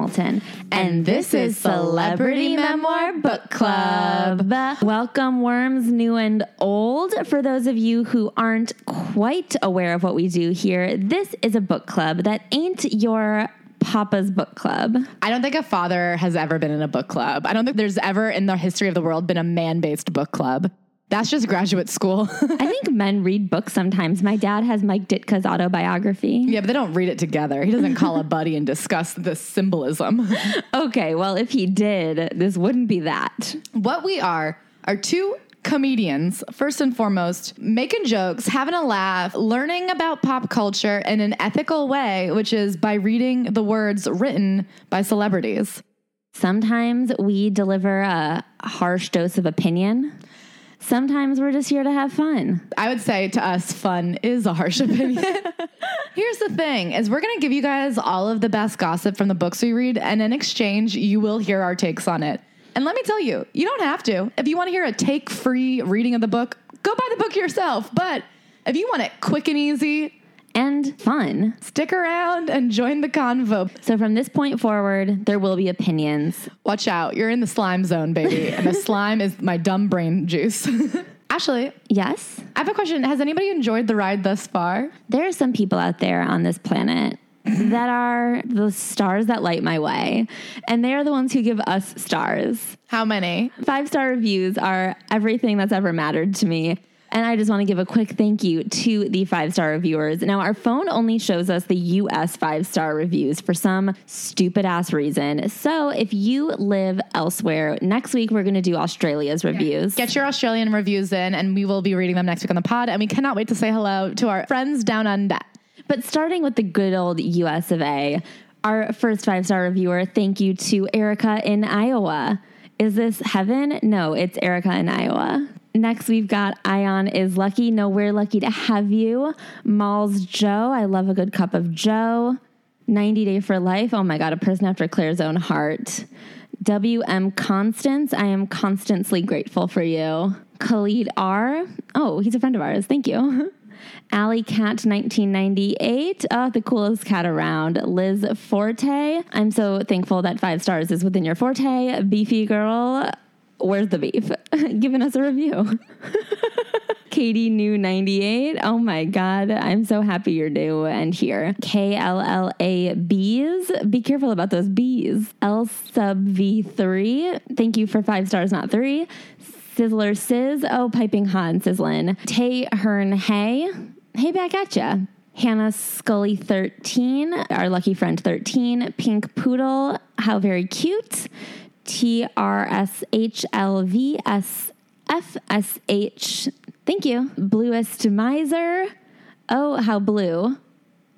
Hamilton, And this is Celebrity Memoir Book Club. Welcome, worms, new and old. For those of you who aren't quite aware of what we do here, this is a book club that ain't your Papa's book club. I don't think a father has ever been in a book club. I don't think there's ever in the history of the world been a man based book club. That's just graduate school. I think men read books sometimes. My dad has Mike Ditka's autobiography. yeah, but they don't read it together. He doesn't call a buddy and discuss the symbolism. Okay, well, if he did, this wouldn't be that. what we are are two comedians, first and foremost, making jokes, having a laugh, learning about pop culture in an ethical way, which is by reading the words written by celebrities. Sometimes we deliver a harsh dose of opinion. Sometimes we're just here to have fun. I would say to us, fun is a harsh opinion. Here's the thing is we're to give you guys all of the best gossip from the books we read and in exchange you will hear our takes on it. And let me tell you, you don't have to. If you want to hear a take-free reading of the book, go buy the book yourself. But if you want it quick and easy, And fun. stick around and join the convo. So from this point forward, there will be opinions. Watch out, you're in the slime zone, baby. and the slime is my dumb brain juice. Ashley, Yes, I have a question. Has anybody enjoyed the ride thus far? there are some people out there on this planet that are the stars that light my way, and they are the ones who give us stars. How many? Five star reviews are everything that's ever mattered to me. And I just want to give a quick thank you to the five star reviewers. Now, our phone only shows us the US five star reviews for some stupid ass reason. So, if you live elsewhere, next week we're going to do Australia's reviews. Get your Australian reviews in, and we will be reading them next week on the pod. And we cannot wait to say hello to our friends down under. But starting with the good old US of A, our first five star reviewer, thank you to Erica in Iowa. Is this heaven? No, it's Erica in Iowa. Next, we've got Ion is lucky. No, we're lucky to have you. Malls Joe. I love a good cup of Joe. 90 Day for Life. Oh my God, a person after Claire's own heart. WM Constance. I am constantly grateful for you. Khalid R. Oh, he's a friend of ours. Thank you. Alley Cat 1998, uh, the coolest cat around. Liz Forte, I'm so thankful that five stars is within your forte. Beefy Girl, where's the beef? Giving us a review. Katie New 98, oh my God, I'm so happy you're new and here. KLLA Bees, be careful about those bees. L sub V3, thank you for five stars, not three. Sizzler Sizz, oh, piping hot and sizzling. Tay Hearn Hay, hey back at ya. Hannah Scully 13, our lucky friend 13. Pink Poodle, how very cute. T R S H L V S F S H, thank you. Bluest Miser, oh, how blue.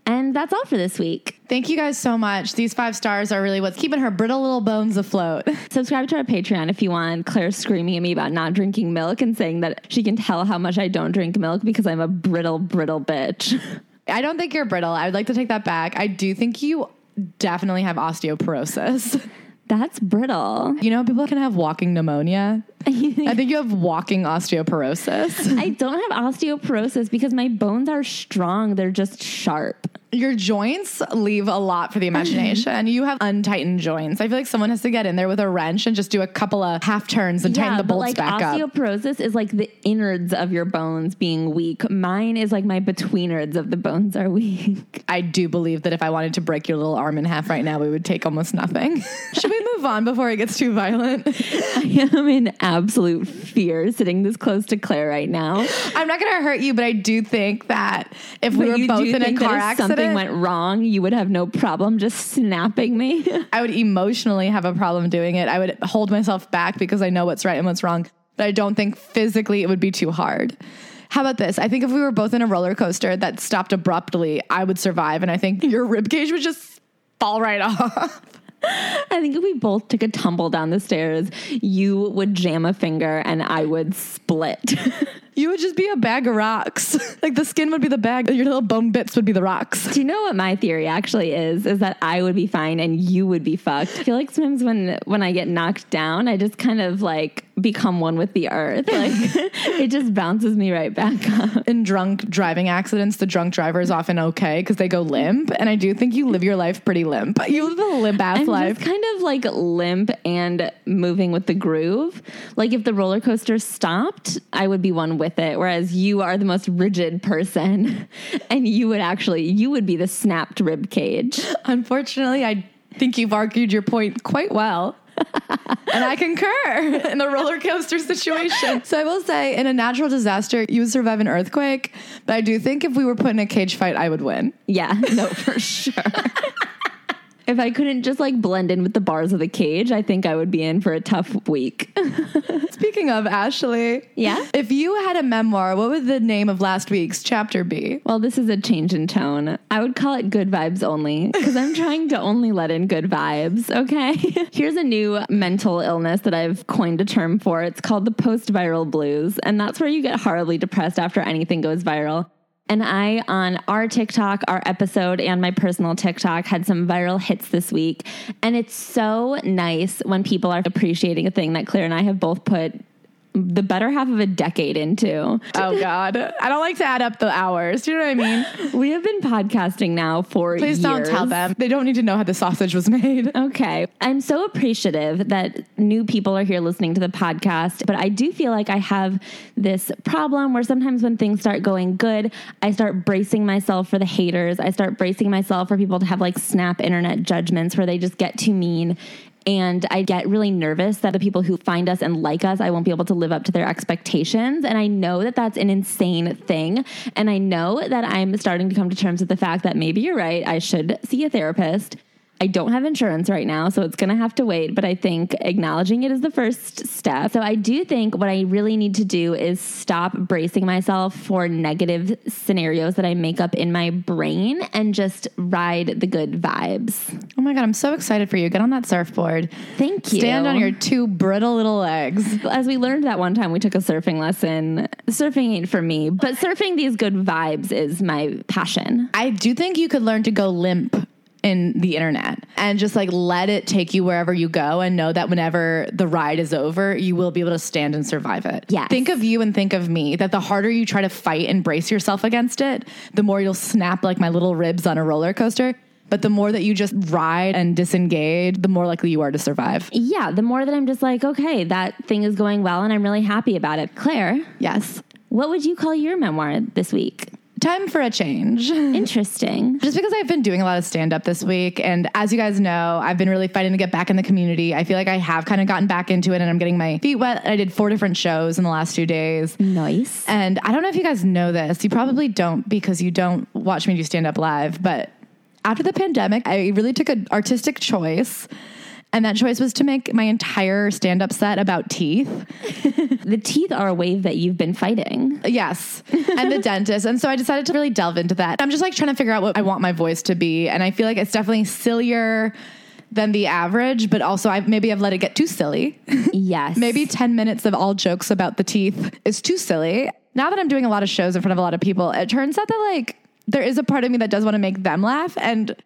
And that's all for this week. Thank you guys so much. These five stars are really what's keeping her brittle little bones afloat. Subscribe to our Patreon if you want. Claire screaming at me about not drinking milk and saying that she can tell how much I don't drink milk because I'm a brittle, brittle bitch. I don't think you're brittle. I would like to take that back. I do think you definitely have osteoporosis. That's brittle. You know, people can have walking pneumonia. I think you have walking osteoporosis. I don't have osteoporosis because my bones are strong. They're just sharp. Your joints leave a lot for the imagination. you have untightened joints. I feel like someone has to get in there with a wrench and just do a couple of half turns and tighten the bolts like back up. osteoporosis is like the innards of your bones being weak. Mine is like my betweenards of the bones are weak. I do believe that if I wanted to break your little arm in half right now, we would take almost nothing. Should we move on before it gets too violent? I am in absolute fear sitting this close to Claire right now. I'm not going to hurt you, but I do think that if we were both in a car accident, something went wrong, you would have no problem just snapping me. I would emotionally have a problem doing it. I would hold myself back because I know what's right and what's wrong, but I don't think physically it would be too hard. How about this? I think if we were both in a roller coaster that stopped abruptly, I would survive, and I think your rib cage would just fall right off. I think if we both took a tumble down the stairs, you would jam a finger and I would split. You would just be a bag of rocks. like the skin would be the bag, your little bone bits would be the rocks. Do you know what my theory actually is? Is that I would be fine and you would be fucked. I feel like sometimes when when I get knocked down, I just kind of like become one with the earth. Like it just bounces me right back up. In drunk driving accidents, the drunk driver is often okay because they go limp. And I do think you live your life pretty limp. You live a limp ass I'm life. kind of like limp and moving with the groove. Like if the roller coaster stopped, I would be one with it. Whereas you are the most rigid person, and you would actually you would be the snapped rib cage. Unfortunately, I think you've argued your point quite well. and I concur in the roller coaster situation. So I will say, in a natural disaster, you would survive an earthquake. But I do think if we were put in a cage fight, I would win. Yeah, no, for sure. if I couldn't just like blend in with the bars of the cage, I think I would be in for a tough week. Speaking of Ashley, Yeah? if you had a memoir, what would the name of last week's chapter be? well, this is a change in tone. I would call it good vibes only because I'm trying to only let in good vibes, okay? Here's a new mental illness that I've coined a term for. It's called the post viral blues. And that's where you get horribly depressed after anything goes viral. And I, on our TikTok, our episode, and my personal TikTok, had some viral hits this week. And it's so nice when people are appreciating a thing that Claire and I have both put the better half of a decade into. Oh God, I don't like to add up the hours. Do you know what I mean? We have been podcasting now for Please don't tell them. They don't need to know how the sausage was made. Okay. I'm so appreciative that new people are here listening to the podcast, but I do feel like I have this problem where sometimes when things start going good, I start bracing myself for the haters. I start bracing myself for people to have like snap internet judgments where they just get too mean. And I get really nervous that the people who find us and like us, I won't be able to live up to their expectations. And I know that that's an insane thing. And I know that I'm starting to come to terms with the fact that maybe you're right. I should see a therapist. I don't have insurance right now, so it's going to have to wait, but I think acknowledging it is the first step. So I do think what I really need to do is stop bracing myself for negative scenarios that I make up in my brain and just ride the good vibes. Oh my God, I'm so excited for you. Get on that surfboard. Thank you. Stand on your two brittle little legs. As we learned that one time we took a surfing lesson, surfing ain't for me, but surfing these good vibes is my passion. I do think you could learn to go limp in the internet and just like let it take you wherever you go and know that whenever the ride is over, you will be able to stand and survive it. Yeah. Think of you and think of me that the harder you try to fight and brace yourself against it, the more you'll snap like my little ribs on a roller coaster. But the more that you just ride and disengage, the more likely you are to survive. Yeah, the more that I'm just like, okay, that thing is going well and I'm really happy about it. Claire, Yes. what would you call your memoir this week? Time for a change. Interesting. Just because I've been doing a lot of stand up this week. And as you guys know, I've been really fighting to get back in the community. I feel like I have kind of gotten back into it and I'm getting my feet wet. I did four different shows in the last two days. Nice. And I don't know if you guys know this. You probably don't because you don't watch me do stand up live. But after the pandemic, I really took an artistic choice. And that choice was to make my entire stand up set about teeth. The teeth are a wave that you've been fighting. Yes. And the dentist. And so I decided to really delve into that. I'm just like trying to figure out what I want my voice to be. And I feel like it's definitely sillier than the average, but also I've maybe I've let it get too silly. Yes. maybe 10 minutes of all jokes about the teeth is too silly. Now that I'm doing a lot of shows in front of a lot of people, it turns out that like there is a part of me that does want to make them laugh. And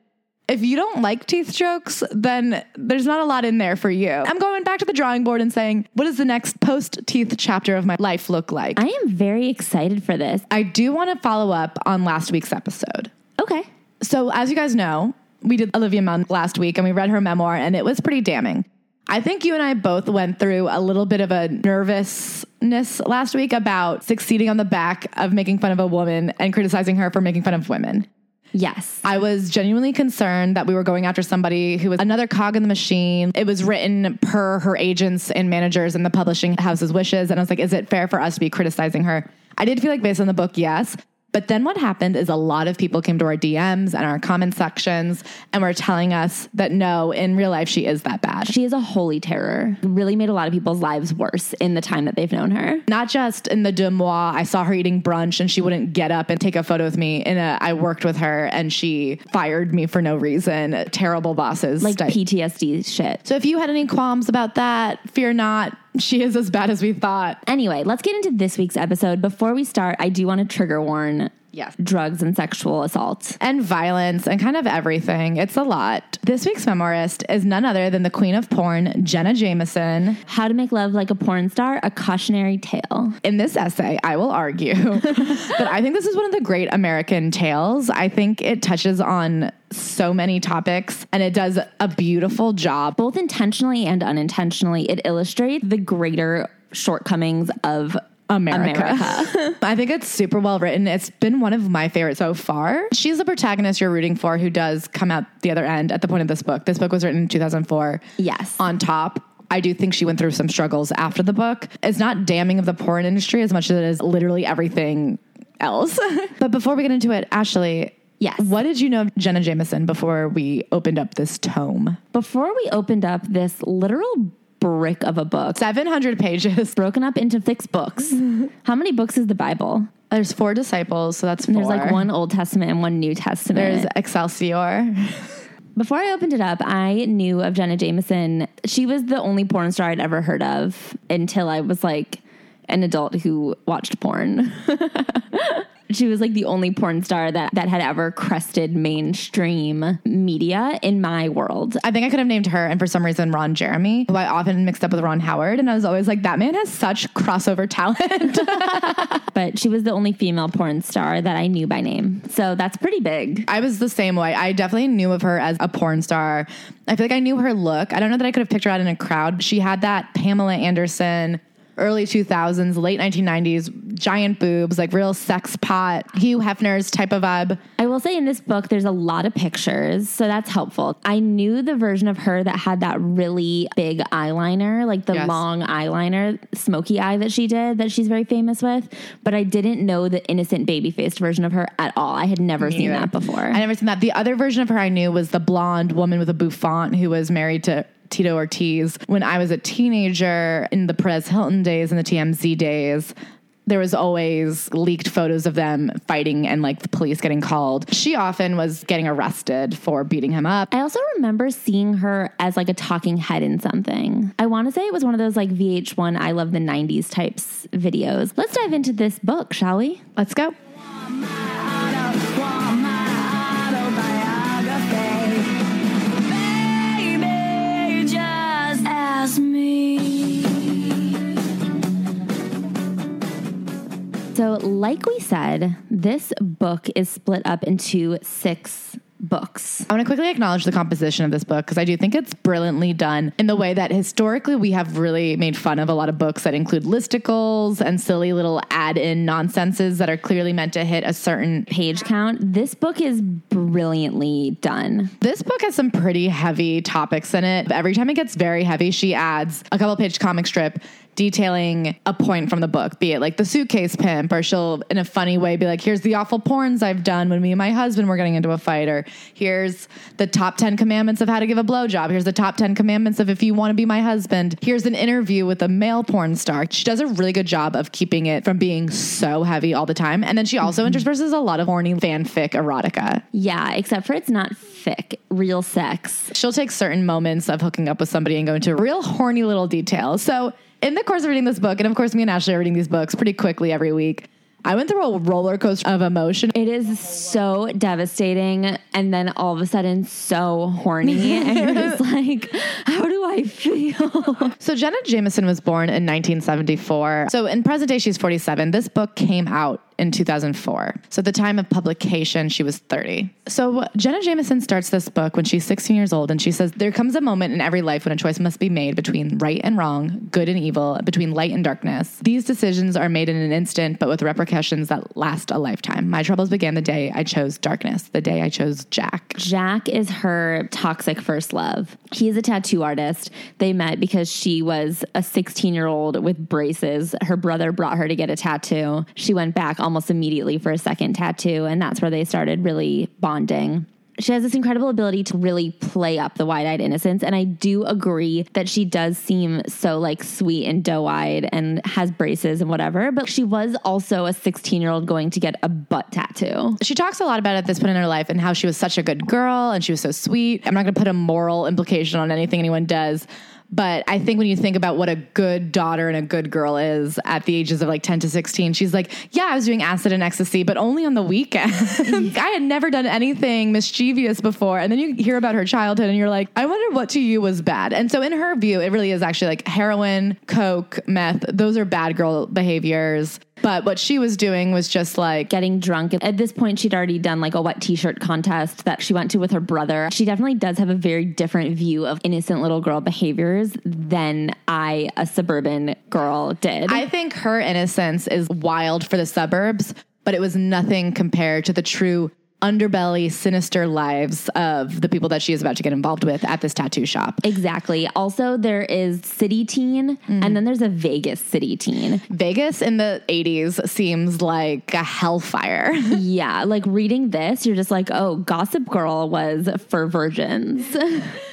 if you don't like teeth jokes, then there's not a lot in there for you. I'm going back to the drawing board and saying, what does the next post teeth chapter of my life look like? I am very excited for this. I do want to follow up on last week's episode. Okay. So, as you guys know, we did Olivia Munn last week and we read her memoir, and it was pretty damning. I think you and I both went through a little bit of a nervousness last week about succeeding on the back of making fun of a woman and criticizing her for making fun of women. Yes. I was genuinely concerned that we were going after somebody who was another cog in the machine. It was written per her agents and managers and the publishing house's wishes. And I was like, is it fair for us to be criticizing her? I did feel like, based on the book, yes. But then what happened is a lot of people came to our DMs and our comment sections and were telling us that no, in real life, she is that bad. She is a holy terror. Really made a lot of people's lives worse in the time that they've known her. Not just in the demois, I saw her eating brunch and she wouldn't get up and take a photo with me. In a, I worked with her and she fired me for no reason. Terrible bosses. Like type. PTSD shit. So if you had any qualms about that, fear not. She is as bad as we thought. Anyway, let's get into this week's episode. Before we start, I do want to trigger warn Yes. drugs and sexual assault. And violence and kind of everything. It's a lot. This week's memoirist is none other than the queen of porn, Jenna Jameson. How to Make Love Like a Porn Star, a cautionary tale. In this essay, I will argue that I think this is one of the great American tales. I think it touches on so many topics and it does a beautiful job. Both intentionally and unintentionally, it illustrates the greater shortcomings of America. America. I think it's super well written. It's been one of my favorites so far. She's the protagonist you're rooting for who does come out the other end at the point of this book. This book was written in 2004. Yes. On top, I do think she went through some struggles after the book. It's not damning of the porn industry as much as it is literally everything else. but before we get into it, Ashley, Yes. what did you know of Jenna Jameson before we opened up this tome? Before we opened up this literal brick of a book, 700 pages. broken up into six books. How many books is the Bible? There's four disciples, so that's four. There's like one Old Testament and one New Testament. There's Excelsior. Before I opened it up, I knew of Jenna Jameson. She was the only porn star I'd ever heard of until I was like an adult who watched porn. She was like the only porn star that, that had ever crested mainstream media in my world. I think I could have named her, and for some reason, Ron Jeremy, who I often mixed up with Ron Howard. And I was always like, that man has such crossover talent. But she was the only female porn star that I knew by name. So that's pretty big. I was the same way. I definitely knew of her as a porn star. I feel like I knew her look. I don't know that I could have picked her out in a crowd. She had that Pamela Anderson, early 2000s, late 1990s, giant boobs, like real sex pot, Hugh Hefner's type of vibe. I will say in this book, there's a lot of pictures, so that's helpful. I knew the version of her that had that really big eyeliner, like the Yes. long eyeliner, smoky eye that she did, that she's very famous with, but I didn't know the innocent baby faced version of her at all. I had never seen that before. I never seen that. The other version of her I knew was the blonde woman with a bouffant who was married to Tito Ortiz. When I was a teenager in the Perez Hilton days and the TMZ days, there was always leaked photos of them fighting and like the police getting called. She often was getting arrested for beating him up. I also remember seeing her as like a talking head in something. I want to say it was one of those like VH1 I love the 90s types videos. Let's dive into this book, shall we? Let's go. Ask me. So, like we said, this book is split up into six books. I want to quickly acknowledge the composition of this book because I do think it's brilliantly done in the way that historically we have really made fun of a lot of books that include listicles and silly little add in nonsenses that are clearly meant to hit a certain. Page count. This book is brilliantly done. This book has some pretty heavy topics in it. Every time it gets very heavy, she adds a couple page comic strip detailing a point from the book, be it like the suitcase pimp, or she'll, in a funny way, be like, here's the awful porns I've done when me and my husband were getting into a fight, or here's the top 10 commandments of how to give a blowjob. Here's the top 10 commandments of if you want to be my husband. Here's an interview with a male porn star. She does a really good job of keeping it from being so heavy all the time. And then she also mm-hmm. intersperses a lot of horny fanfic erotica. Yeah, except for it's not fic, real sex. She'll take certain moments of hooking up with somebody and go into real horny little details. So, in the course of reading this book, and of course, me and Ashley are reading these books pretty quickly every week, I went through a roller coaster of emotion. It is so devastating and then all of a sudden so horny. and you're just like, how do I feel? So, Jenna Jameson was born in 1974. So, in present day, she's 47. This book came out in 2004. So, at the time of publication, she was 30. So, Jenna Jameson starts this book when she's 16 years old, and she says, There comes a moment in every life when a choice must be made between right and wrong, good and evil, between light and darkness. These decisions are made in an instant, but with repercussions that last a lifetime. My troubles began the day I chose darkness, the day I chose Jack. Jack is her toxic first love. He is a tattoo artist. They met because she was a 16 year old with braces. Her brother brought her to get a tattoo. She went back almost immediately for a second tattoo, and that's where they started really bonding. She has this incredible ability to really play up the wide eyed innocence. And I do agree that she does seem so like sweet and doe eyed and has braces and whatever. But she was also a 16 year old going to get a butt tattoo. She talks a lot about at this point in her life and how she was such a good girl and she was so sweet. I'm not going to put a moral implication on anything anyone does, But I think when you think about what a good daughter and a good girl is at the ages of like 10 to 16, she's like, Yeah, I was doing acid and ecstasy, but only on the weekend. I had never done anything mischievous before. And then you hear about her childhood and you're like, I wonder what to you was bad. And so in her view, it really is actually like heroin, coke, meth, those are bad girl behaviors. But what she was doing was just like getting drunk. At this point, she'd already done like a wet t shirt contest that she went to with her brother. She definitely does have a very different view of innocent little girl behaviors than I, a suburban girl, did. I think her innocence is wild for the suburbs, but it was nothing compared to the true underbelly, sinister lives of the people that she is about to get involved with at this tattoo shop. exactly. Also, there is City Teen, and mm. then there's a Vegas City Teen. Vegas in the 80s seems like a hellfire. yeah, like reading this, you're just like, oh, Gossip Girl was for virgins.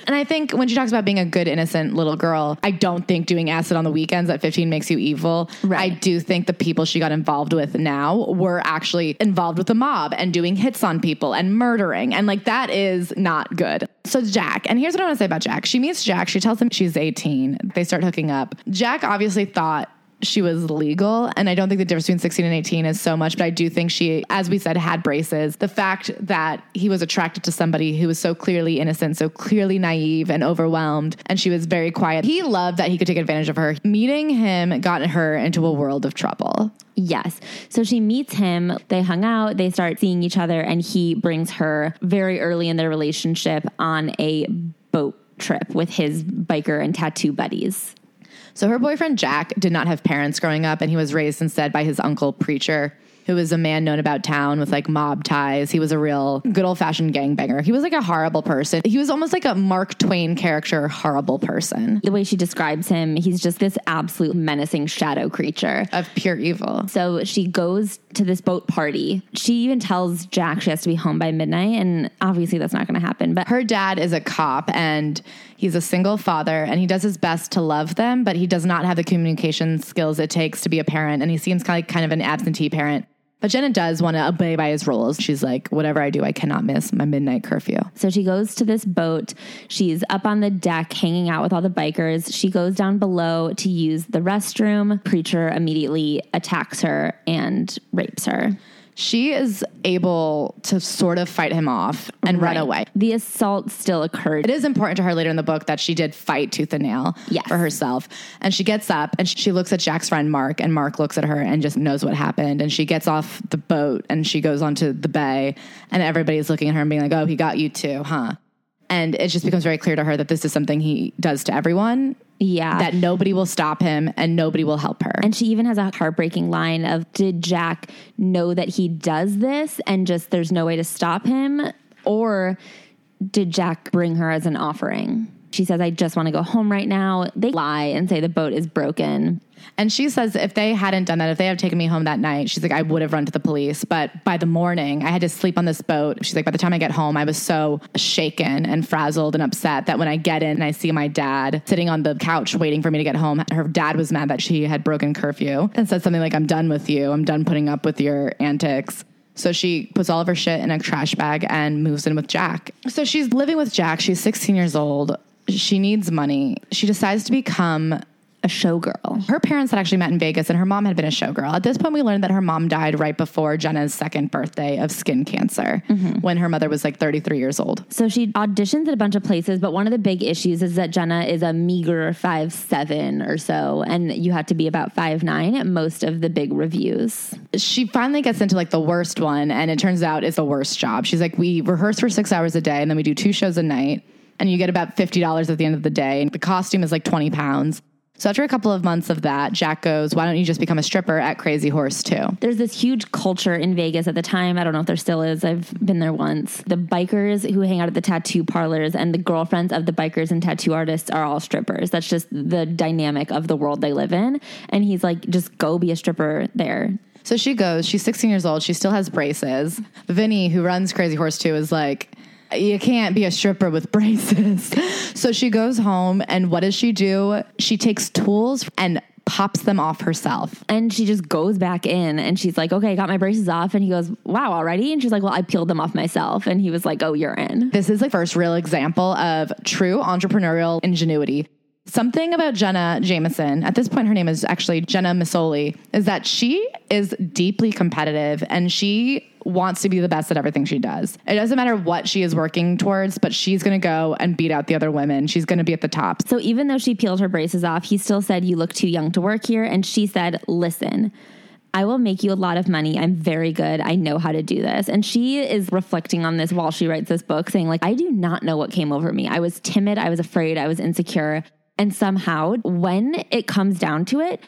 And I think when she talks about being a good, innocent little girl, I don't think doing acid on the weekends at 15 makes you evil. Right. I do think the people she got involved with now were actually involved with the mob and doing hits on people and murdering. And like that is not good. So Jack, and here's what I want to say about Jack. She meets Jack. She tells him she's 18. They start hooking up. Jack obviously thought she was legal. And I don't think the difference between 16 and 18 is so much, but I do think she, as we said, had braces. The fact that he was attracted to somebody who was so clearly innocent, so clearly naive and overwhelmed, and she was very quiet. He loved that he could take advantage of her. Meeting him got her into a world of trouble. Yes. So she meets him, they hung out, they start seeing each other, and he brings her very early in their relationship on a boat trip with his biker and tattoo buddies. So her boyfriend Jack did not have parents growing up, and he was raised instead by his uncle Preacher, who was a man known about town with like mob ties. He was a real good old fashioned gangbanger. He was like a horrible person. He was almost like a Mark Twain character, horrible person The way she describes him, he's just this absolute menacing shadow creature. of pure evil. So she goes to this boat party. She even tells Jack she has to be home by midnight, and obviously that's not going to happen. But Her dad is a cop and he's a single father and he does his best to love them, but he does not have the communication skills it takes to be a parent. And he seems kind of, kind of an absentee parent. But Jenna does want to obey by his rules. She's like, whatever I do, I cannot miss my midnight curfew. So she goes to this boat. She's up on the deck hanging out with all the bikers. She goes down below to use the restroom. Preacher immediately attacks her and rapes her. She is able to sort of fight him off and run away. The assault still occurred. It is important to her later in the book that she did fight tooth and nail Yes. for herself. And she gets up and she looks at Jack's friend Mark, and Mark looks at her and just knows what happened. And she gets off the boat and she goes onto the bay, and everybody's looking at her and being like, oh, he got you too, huh? And it just becomes very clear to her that this is something he does to everyone, yeah. that nobody will stop him and nobody will help her. and she even has a heartbreaking line of Did Jack know that he does this and just there's no way to stop him? Or did Jack bring her as an offering? She says, I just want to go home right now. They lie and say the boat is broken. And she says if they hadn't done that, if they had taken me home that night, she's like, I would have run to the police. But by the morning, I had to sleep on this boat. She's like, by the time I get home, I was so shaken and frazzled and upset that when I get in and I see my dad sitting on the couch waiting for me to get home, her dad was mad that she had broken curfew and said something like, I'm done with you. I'm done putting up with your antics. So she puts all of her shit in a trash bag and moves in with Jack. So she's living with Jack. She's 16 years old. She needs money. She decides to become A showgirl. her parents had actually met in Vegas and her mom had been a showgirl. At this point, we learned that her mom died right before Jenna's second birthday of skin cancer mm-hmm. when her mother was like 33 years old. So she auditions at a bunch of places, but one of the big issues is that Jenna is a meager five seven or so, and you have to be about five nine at most of the big revues. She finally gets into like the worst one, and it turns out it's the worst job. She's like, We rehearse for six hours a day, and then we do two shows a night, and you get about $50 at the end of the day. And the costume is like 20 pounds. So after a couple of months of that, Jack goes, Why don't you just become a stripper at Crazy Horse too? There's this huge culture in Vegas at the time. I don't know if there still is. I've been there once. The bikers who hang out at the tattoo parlors and the girlfriends of the bikers and tattoo artists are all strippers. That's just the dynamic of the world they live in. And he's like, just go be a stripper there. So she goes, she's 16 years old, she still has braces. Vinny, who runs Crazy Horse 2, is like, you can't be a stripper with braces. so she goes home, and what does she do? She takes tools and pops them off herself. And she just goes back in and she's like, okay, I got my braces off. And he goes, wow, already? And she's like, well, I peeled them off myself. And he was like, oh, you're in. This is the first real example of true entrepreneurial ingenuity. Something about Jenna Jameson, at this point, her name is actually Jenna Massoli, is that she is deeply competitive and she wants to be the best at everything she does. It doesn't matter what she is working towards, but she's going to go and beat out the other women. She's going to be at the top. So even though she peeled her braces off, he still said, You look too young to work here. And she said, Listen, I will make you a lot of money. I'm very good. I know how to do this. And she is reflecting on this while she writes this book, saying, like, I do not know what came over me. I was timid, I was afraid, I was insecure. And somehow, when it comes down to it,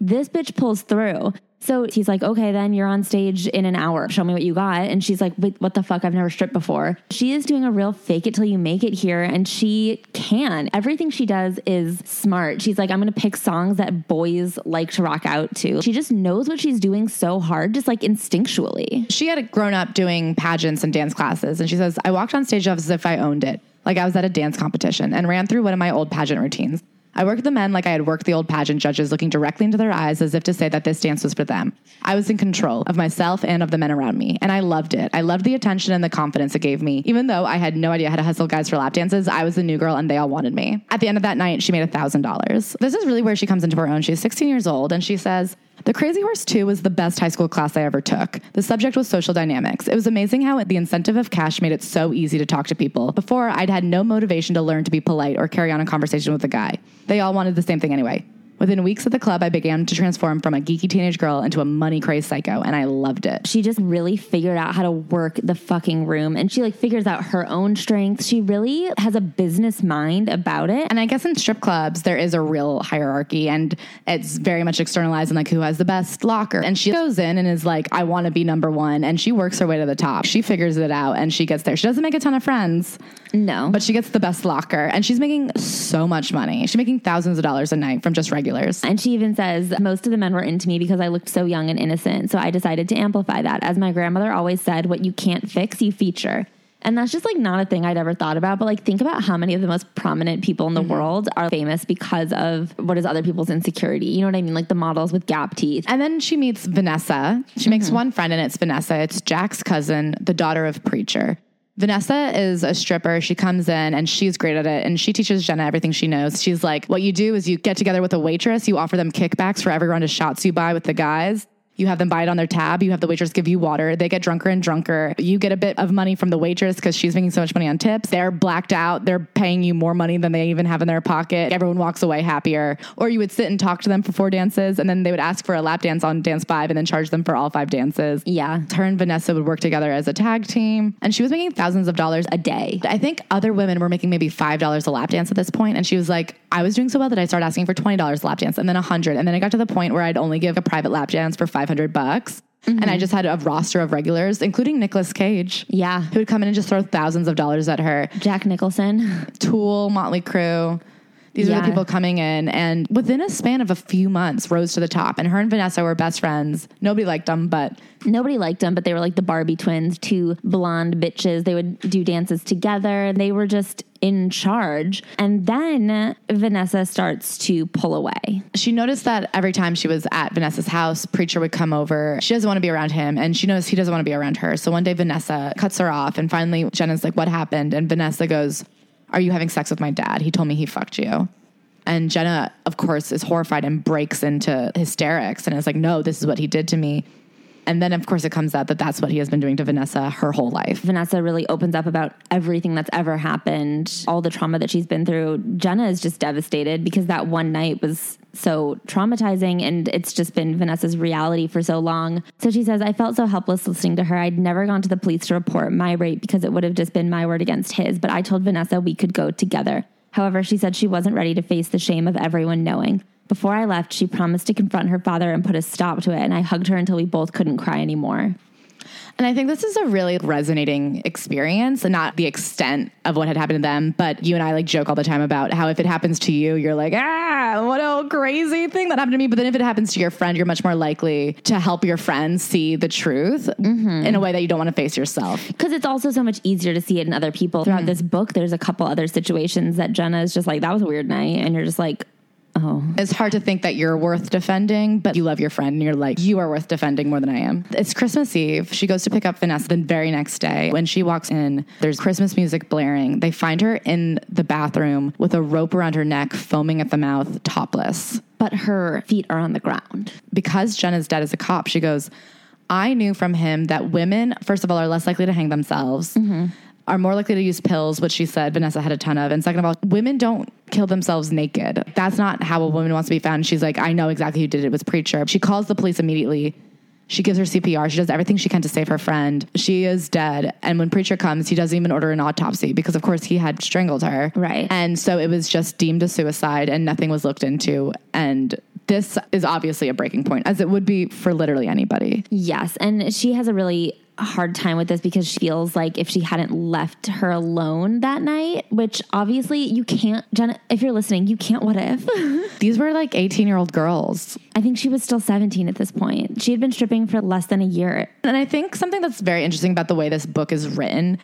this bitch pulls through. So he's like, okay, then you're on stage in an hour. Show me what you got. And she's like, wait, what the fuck? I've never stripped before. She is doing a real fake it till you make it here. And she can. Everything she does is smart. She's like, I'm going to pick songs that boys like to rock out to. She just knows what she's doing so hard, just like instinctually. She had grown up doing pageants and dance classes. And she says, I walked on stage as if I owned it, like I was at a dance competition, and ran through one of my old pageant routines. I worked the men like I had worked the old pageant judges, looking directly into their eyes as if to say that this dance was for them. I was in control of myself and of the men around me, and I loved it. I loved the attention and the confidence it gave me. Even though I had no idea how to hustle guys for lap dances, I was the new girl and they all wanted me. At the end of that night, she made $1,000. This is really where she comes into her own. She's 16 years old and she says, the Crazy Horse 2 was the best high school class I ever took. The subject was social dynamics. It was amazing how the incentive of cash made it so easy to talk to people. Before, I'd had no motivation to learn to be polite or carry on a conversation with a guy. They all wanted the same thing anyway. Within weeks at the club, I began to transform from a geeky teenage girl into a money crazed psycho, and I loved it. She just really figured out how to work the fucking room and she like figures out her own strengths. She really has a business mind about it. And I guess in strip clubs, there is a real hierarchy and it's very much externalized and like who has the best locker. And she goes in and is like, I want to be number one. And she works her way to the top. She figures it out and she gets there. She doesn't make a ton of friends, No. but she gets the best locker and she's making so much money. She's making thousands of dollars a night from just regulars. And she even says, most of the men were into me because I looked so young and innocent. So I decided to amplify that. As my grandmother always said, what you can't fix, you feature. And that's just like not a thing I'd ever thought about. But like, think about how many of the most prominent people in the mm-hmm. world are famous because of what is other people's insecurity. You know what I mean? Like the models with gap teeth. And then she meets Vanessa. She mm-hmm. makes one friend, and it's Vanessa. It's Jack's cousin, the daughter of Preacher. Vanessa is a stripper. She comes in and she's great at it. And she teaches Jenna everything she knows. She's like, what you do is you get together with a waitress, you offer them kickbacks for every round of shots you buy with the guys. You have them buy it on their tab. You have the waitress give you water. They get drunker and drunker. You get a bit of money from the waitress because she's making so much money on tips. They're blacked out. They're paying you more money than they even have in their pocket. Everyone walks away happier. Or you would sit and talk to them for four dances and then they would ask for a lap dance on dance five and then charge them for all five dances. Yeah. Her and Vanessa would work together as a tag team and she was making thousands of dollars A day. I think other women were making maybe five dollars a lap dance at this point, and she was like, "I was doing so well that I started asking for twenty dollars a lap dance, and then a hundred, and then I got to the point where I'd only give a private lap dance for five hundred bucks." And I mm-hmm. just had a roster of regulars, including Nicolas Cage, Yeah. who would come in and just throw thousands of dollars at her. Jack Nicholson. Tool, Motley Crue. These are Yeah. the people coming in, and within a span of a few months, rose to the top. And her and Vanessa were best friends. Nobody liked them, but Nobody liked them, but they were like the Barbie twins, two blonde bitches. They would do dances together. They were just in charge. And then Vanessa starts to pull away. she noticed that every time she was at Vanessa's house, Preacher would come over. She doesn't want to be around him, and she knows he doesn't want to be around her. So one day, Vanessa cuts her off, and finally, Jenna's like, What happened? And Vanessa goes, Are you having sex with my dad? He told me he fucked you. And Jenna, of course, is horrified and breaks into hysterics and is like, No, this is what he did to me. And then, of course, it comes out that that's what he has been doing to Vanessa her whole life. Vanessa really opens up about everything that's ever happened, all the trauma that she's been through. Jenna is just devastated because that one night was so traumatizing and it's just been Vanessa's reality for so long. So she says, I felt so helpless listening to her. I'd never gone to the police to report my rape because it would have just been my word against his, but I told Vanessa we could go together. However, she said she wasn't ready to face the shame of everyone knowing. Before I left, she promised to confront her father and put a stop to it, and I hugged her until we both couldn't cry anymore. And I think this is a really resonating experience and not the extent of what had happened to them. But you and I like joke all the time about how if it happens to you, you're like, ah, what a crazy thing that happened to me. But then if it happens to your friend, you're much more likely to help your friend see the truth in a way that you don't want to face yourself. because it's also so much easier to see it in other people throughout this book there's a couple other situations that jenna is just like that was a weird night and you're just like Oh. It's hard to think that you're worth defending, but you love your friend and you're like, you are worth defending more than I am. It's Christmas Eve. She goes to pick up Vanessa the very next day. When she walks in, there's Christmas music blaring. They find her in the bathroom with a rope around her neck, foaming at the mouth, topless. But her feet are on the ground. Because Jenna's dead as a cop, she goes, I knew from him that women, first of all, are less likely to hang themselves. Mm-hmm. Are more likely to use pills, which she said Vanessa had a ton of. And second of all, women don't kill themselves naked. That's not how a woman wants to be found. She's like, I know exactly who did it. It was Preacher. She calls the police immediately. She gives her CPR. She does everything she can to save her friend. She is dead. And when Preacher comes, he doesn't even order an autopsy because, of course, he had strangled her. Right. And so it was just deemed a suicide and nothing was looked into. And this is obviously a breaking point, as it would be for literally anybody. Yes. And she has a really hard time with this because she feels like if she hadn't left her alone that night, which obviously you can't, Jenna, if you're listening, you can't what if. These were like 18 year old girls. I think she was still 17 at this point. She had been stripping for less than a year. And I think something that's very interesting about the way this book is written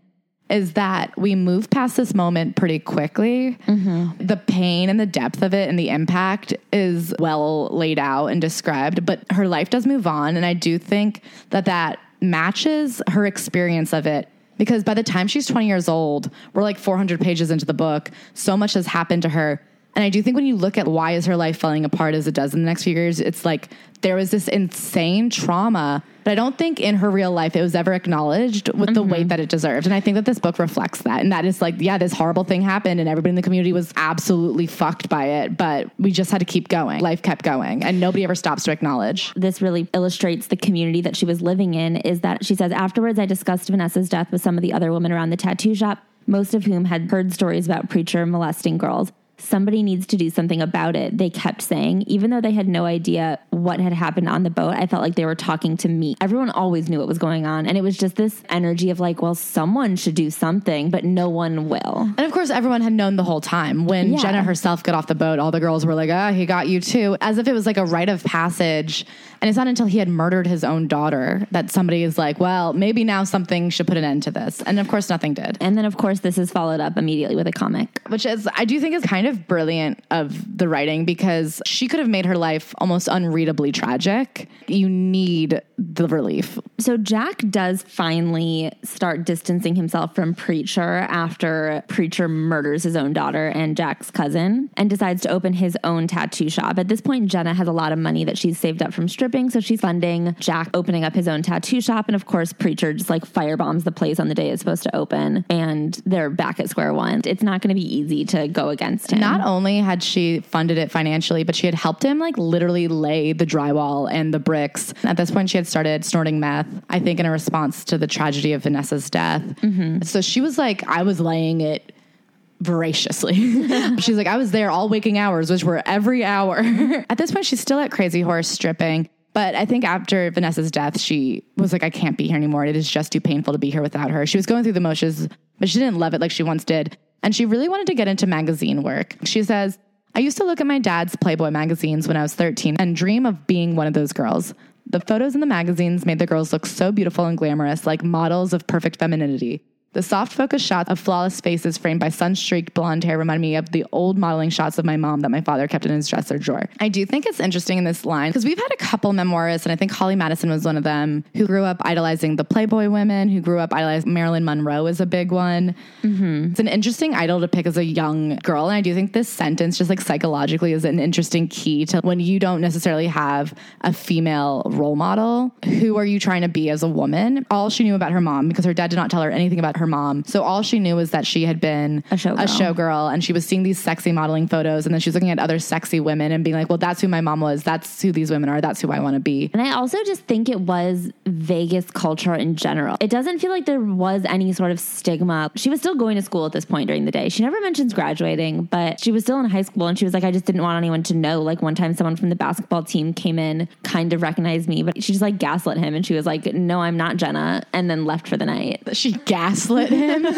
is that we move past this moment pretty quickly. Mm-hmm. The pain and the depth of it and the impact is well laid out and described, but her life does move on. And I do think that that matches her experience of it. Because by the time she's 20 years old, we're like 400 pages into the book. So much has happened to her. And I do think when you look at why is her life falling apart as it does in the next few years, it's like there was this insane trauma. But I don't think in her real life it was ever acknowledged with the weight mm-hmm. that it deserved. And I think that this book reflects that. And that is like, yeah, this horrible thing happened and everybody in the community was absolutely fucked by it. But we just had to keep going. Life kept going. And nobody ever stops to acknowledge. this really illustrates the community that she was living in is that she says afterwards i discussed vanessa's death with some of the other women around the tattoo shop most of whom had heard stories about preacher molesting girls somebody needs to do something about it they kept saying even though they had no idea what had happened on the boat i felt like they were talking to me everyone always knew what was going on and it was just this energy of like well someone should do something but no one will And of course, everyone had known the whole time. When Yeah. Jenna herself got off the boat, all the girls were like, ah, he got you too. As if it was like a rite of passage. And it's not until he had murdered his own daughter that somebody is like, well, maybe now something should put an end to this. And of course, nothing did. and then of course this is followed up immediately with a comic Which is, I do think is kind of brilliant of the writing because she could have made her life almost unreadably tragic. You need the relief. So Jack does finally start distancing himself from Preacher after Preacher murders his own daughter and Jack's cousin and decides to open his own tattoo shop. At this point, Jenna has a lot of money that she's saved up from stripping, so she's funding Jack opening up his own tattoo shop. And of course, Preacher just like firebombs the place on the day it's supposed to open, and they're back at square one. It's not going to be easy to go against him. Not only had she funded it financially, but she had helped him like literally lay the drywall and the bricks. At this point, she had started snorting meth, I think, in a response to the tragedy of Vanessa's death. Mm-hmm. So she was like, I was laying it voraciously. she's like, I was there all waking hours, which were every hour. at this point, she's still at Crazy Horse stripping. But I think after Vanessa's death, she was like, I can't be here anymore. It is just too painful to be here without her. She was going through the motions, but she didn't love it like she once did. And she really wanted to get into magazine work. She says, I used to look at my dad's Playboy magazines when I was 13 and dream of being one of those girls. The photos in the magazines made the girls look so beautiful and glamorous, like models of perfect femininity. The soft focus shots of flawless faces framed by sun-streaked blonde hair remind me of the old modeling shots of my mom that my father kept in his dresser drawer. I do think it's interesting in this line because we've had a couple memoirists, and I think Holly Madison was one of them, who grew up idolizing the Playboy women, who grew up idolizing Marilyn Monroe is a big one. Mm-hmm. It's an interesting idol to pick as a young girl, and I do think this sentence, just like psychologically, is an interesting key to when you don't necessarily have a female role model. Who are you trying to be as a woman? All she knew about her mom, because her dad did not tell her anything about her mom, so all she knew was that she had been A showgirl. a showgirl, and she was seeing these sexy modeling photos, and then she was looking at other sexy women and being like, "Well, that's who my mom was. That's who these women are. That's who I want to be." And I also just think it was Vegas culture in general. It doesn't feel like there was any sort of stigma. She was still going to school at this point during the day. She never mentions graduating, but she was still in high school and she was like, I just didn't want anyone to know. Like one time someone from the basketball team came in, kind of recognized me, but she just like gaslit him and she was like, No, I'm not Jenna, and then left for the night. She gaslit him.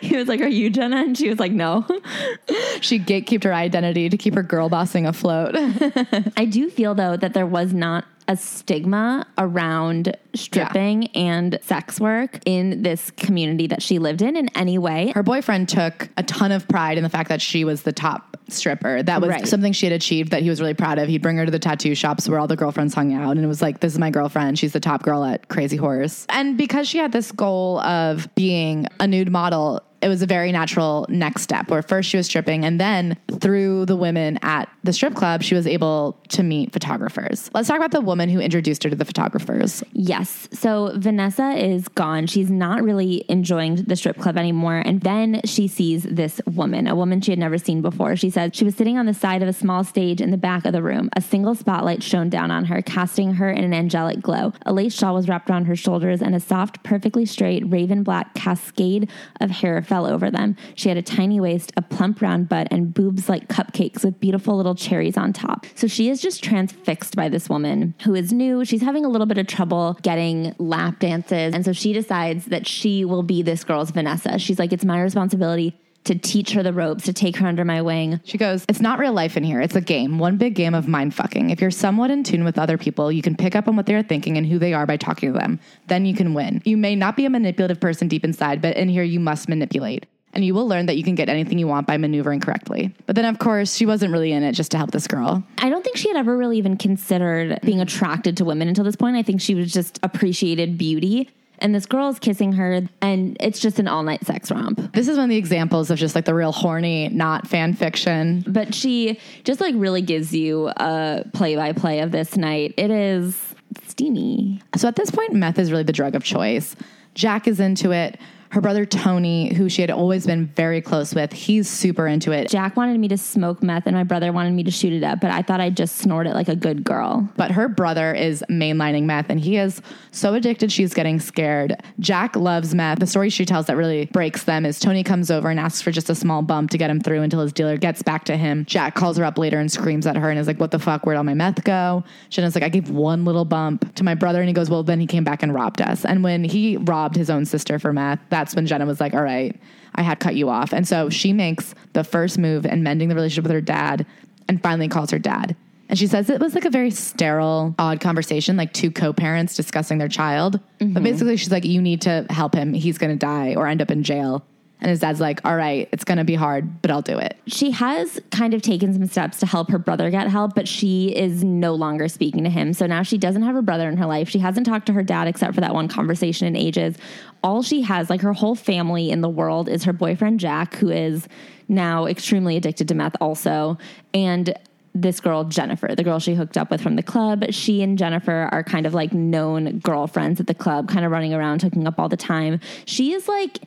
He was like, Are you Jenna? And she was like, No. she gatekept her identity to keep her girl bossing afloat. I do feel though that there was not a stigma around stripping and sex work in this community that she lived in in any way. Her boyfriend took a ton of pride in the fact that she was the top stripper. That was Right. something she had achieved that he was really proud of. He'd bring her to the tattoo shops where all the girlfriends hung out, and it was like, "This is my girlfriend. She's the top girl at Crazy Horse." And because she had this goal of being a nude model. It was a very natural next step where first she was stripping and then through the women at the strip club, she was able to meet photographers. Let's talk about the woman who introduced her to the photographers. Yes. So Vanessa is gone. She's not really enjoying the strip club anymore. And then she sees this woman, a woman she had never seen before. She said she was sitting on the side of a small stage in the back of the room. A single spotlight shone down on her, casting her in an angelic glow. A lace shawl was wrapped around her shoulders, and a soft, perfectly straight raven black cascade of hair fell over them. She had a tiny waist, a plump round butt, and boobs like cupcakes with beautiful little cherries on top. So she is just transfixed by this woman who is new. She's having a little bit of trouble getting lap dances. And so she decides that she will be this girl's Vanessa. She's like, it's my responsibility to teach her the ropes, to take her under my wing. She goes, It's not real life in here. It's a game, one big game of mind fucking. If you're somewhat in tune with other people, you can pick up on what they're thinking and who they are by talking to them. Then you can win. You may not be a manipulative person deep inside, but in here you must manipulate. And you will learn that you can get anything you want by maneuvering correctly. But then, of course, she wasn't really in it just to help this girl. I don't think she had ever really even considered being attracted to women until this point. I think she was just appreciated beauty. And this girl is kissing her, and it's just an all night sex romp. This is one of the examples of just like the real horny, not fan fiction. But she just like really gives you a play by play of this night. It is steamy. So at this point, meth is really the drug of choice. Jack is into it. Her brother Tony, who she had always been very close with, he's super into it. Jack wanted me to smoke meth, and my brother wanted me to shoot it up, but I thought I'd just snort it like a good girl. But her brother is mainlining meth and he is so addicted she's getting scared. Jack loves meth. The story she tells that really breaks them is Tony comes over and asks for just a small bump to get him through until his dealer gets back to him. Jack calls her up later and screams at her and is like, What the fuck? Where'd all my meth go? Jenna's like, I gave one little bump to my brother and he goes, Well, then he came back and robbed us. And when he robbed his own sister for meth, that's when Jenna was like, All right, I had cut you off. And so she makes the first move in mending the relationship with her dad and finally calls her dad. And she says it was like a very sterile, odd conversation, like two co parents discussing their child. But mm-hmm. basically, she's like, You need to help him. He's going to die or end up in jail. And his dad's like, All right, it's going to be hard, but I'll do it. She has kind of taken some steps to help her brother get help, but she is no longer speaking to him. So now she doesn't have her brother in her life. She hasn't talked to her dad except for that one conversation in ages. All she has, like her whole family in the world, is her boyfriend Jack, who is now extremely addicted to meth, also. And this girl, Jennifer, the girl she hooked up with from the club. She and Jennifer are kind of like known girlfriends at the club, kind of running around, hooking up all the time. She is like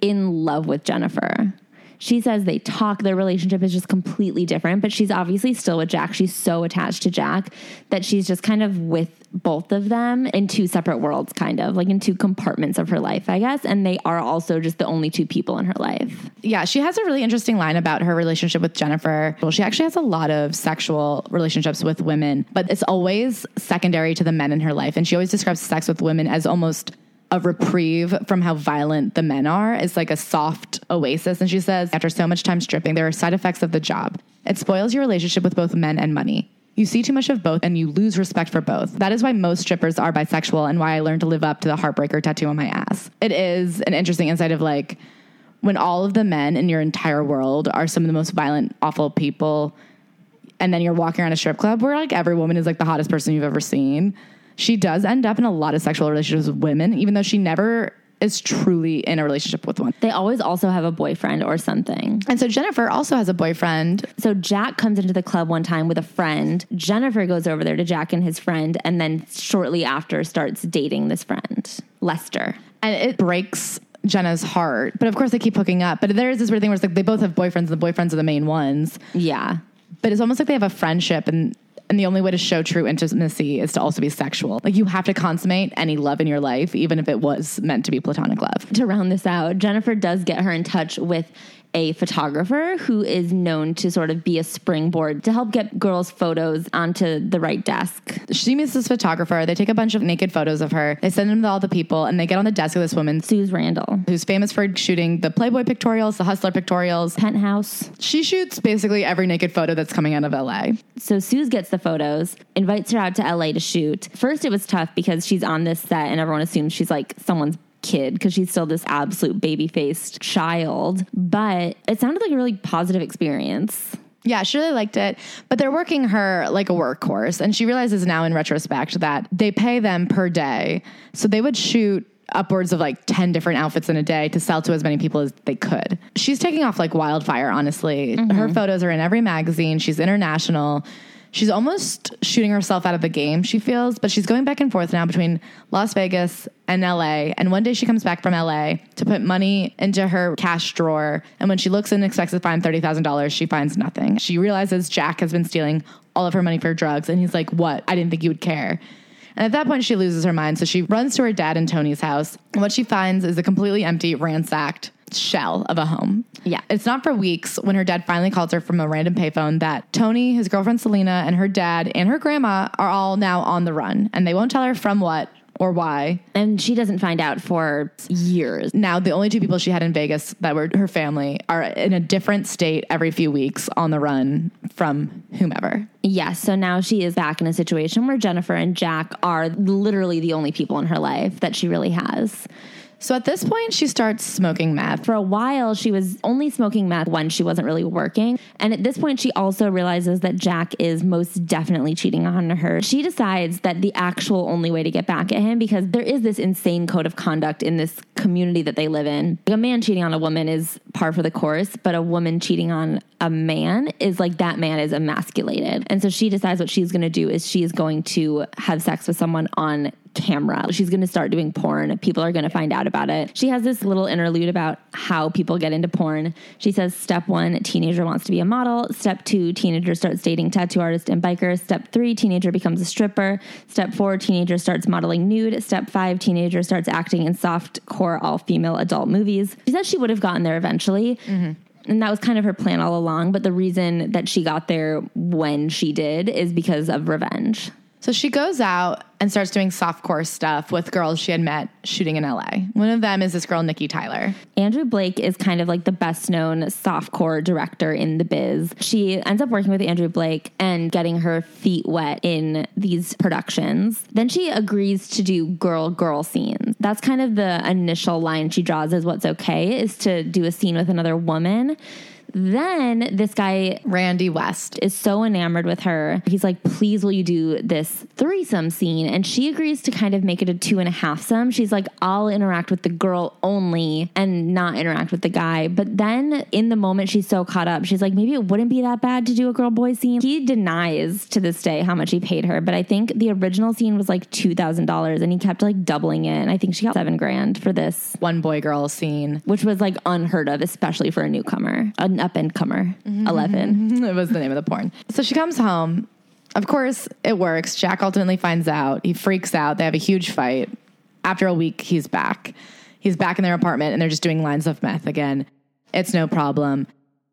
in love with Jennifer. She says they talk, their relationship is just completely different, but she's obviously still with Jack. She's so attached to Jack that she's just kind of with both of them in two separate worlds, kind of like in two compartments of her life, I guess. And they are also just the only two people in her life. Yeah, she has a really interesting line about her relationship with Jennifer. Well, she actually has a lot of sexual relationships with women, but it's always secondary to the men in her life. And she always describes sex with women as almost a reprieve from how violent the men are. It's like a soft oasis. And she says, after so much time stripping, there are side effects of the job. It spoils your relationship with both men and money. You see too much of both and you lose respect for both. That is why most strippers are bisexual and why I learned to live up to the heartbreaker tattoo on my ass. It is an interesting insight of like when all of the men in your entire world are some of the most violent, awful people, and then you're walking around a strip club where like every woman is like the hottest person you've ever seen. She does end up in a lot of sexual relationships with women, even though she never is truly in a relationship with one. They always also have a boyfriend or something. And so Jennifer also has a boyfriend. So Jack comes into the club one time with a friend. Jennifer goes over there to Jack and his friend, and then shortly after starts dating this friend, Lester. and it breaks Jenna's heart. But of course, they keep hooking up. But there is this weird thing where it's like they both have boyfriends, and the boyfriends are the main ones. Yeah. But it's almost like they have a friendship, and and the only way to show true intimacy is to also be sexual. Like you have to consummate any love in your life, even if it was meant to be platonic love. to round this out, Jennifer does get her in touch with a photographer who is known to sort of be a springboard to help get girls' photos onto the right desk. She meets this photographer. They take a bunch of naked photos of her. They send them to all the people, and they get on the desk of this woman Suze Randall, who's famous for shooting the Playboy pictorials, the Hustler pictorials. penthouse. She shoots basically every naked photo that's coming out of LA. So Suze gets the photos, invites her out to LA to shoot. First, it was tough because she's on this set and everyone assumes she's like someone's kid because she's still this absolute baby faced child. But it sounded like a really positive experience. Yeah, she really liked it, but they're working her like a workhorse. And she realizes now in retrospect that they pay them per day. So they would shoot upwards of like 10 different outfits in a day to sell to as many people as they could. She's taking off like wildfire, honestly. Mm-hmm. Her photos are in every magazine, she's international. She's almost shooting herself out of the game, she feels, but she's going back and forth now between Las Vegas and LA. And one day she comes back from LA to put money into her cash drawer. And when she looks and expects to find $30,000, she finds nothing. She realizes Jack has been stealing all of her money for drugs. And he's like, What? I didn't think you would care. And at that point, she loses her mind. So she runs to her dad and Tony's house. And what she finds is a completely empty, ransacked shell of a home. Yeah. It's not for weeks when her dad finally calls her from a random payphone that Tony, his girlfriend Selena, and her dad and her grandma are all now on the run. And they won't tell her from what or why. And she doesn't find out for years. Now, the only two people she had in Vegas that were her family are in a different state every few weeks on the run from whomever. Yes, so now she is back in a situation where Jennifer and Jack are literally the only people in her life that she really has. So at this point, she starts smoking meth. For a while, she was only smoking meth when she wasn't really working. And at this point, she also realizes that Jack is most definitely cheating on her. She decides that the actual only way to get back at him, because there is this insane code of conduct in this community that they live in. A man cheating on a woman is par for the course, but a woman cheating on a man is like that man is emasculated. And so she decides what she's going to do is she is going to have sex with someone on camera. She's going to start doing porn. People are going to find out about it. She has this little interlude about how people get into porn. She says step 1, teenager wants to be a model. Step 2, teenager starts dating tattoo artists and bikers. Step 3, teenager becomes a stripper. Step 4, teenager starts modeling nude. Step 5, teenager starts acting in soft core all female adult movies. She says she would have gotten there eventually. Mm-hmm. And that was kind of her plan all along, but the reason that she got there when she did is because of revenge. So she goes out and starts doing softcore stuff with girls she had met shooting in LA. One of them is this girl, Nikki Tyler. Andrew Blake is kind of like the best known softcore director in the biz. She ends up working with Andrew Blake and getting her feet wet in these productions. Then she agrees to do girl girl scenes. That's kind of the initial line she draws as what's okay is to do a scene with another woman. Then this guy Randy West. is so enamored with her. He's like, please, will you do this threesome scene? And she agrees to kind of make it a two and a half some. She's like, I'll interact with the girl only and not interact with the guy. But then in the moment, she's so caught up. She's like, maybe it wouldn't be that bad to do a girl boy scene. He denies to this day how much he paid her. But I think the original scene was like $2,000 and he kept like doubling it. And I think she got seven grand for this. One boy girl scene. Which was like unheard of, especially for a newcomer, an up and comer. Mm-hmm. 11. Mm-hmm. it was the name of the porn. So she comes home. Of course, it works. Jack ultimately finds out. He freaks out. They have a huge fight. After a week, he's back. He's back in their apartment and they're just doing lines of meth again. It's no problem.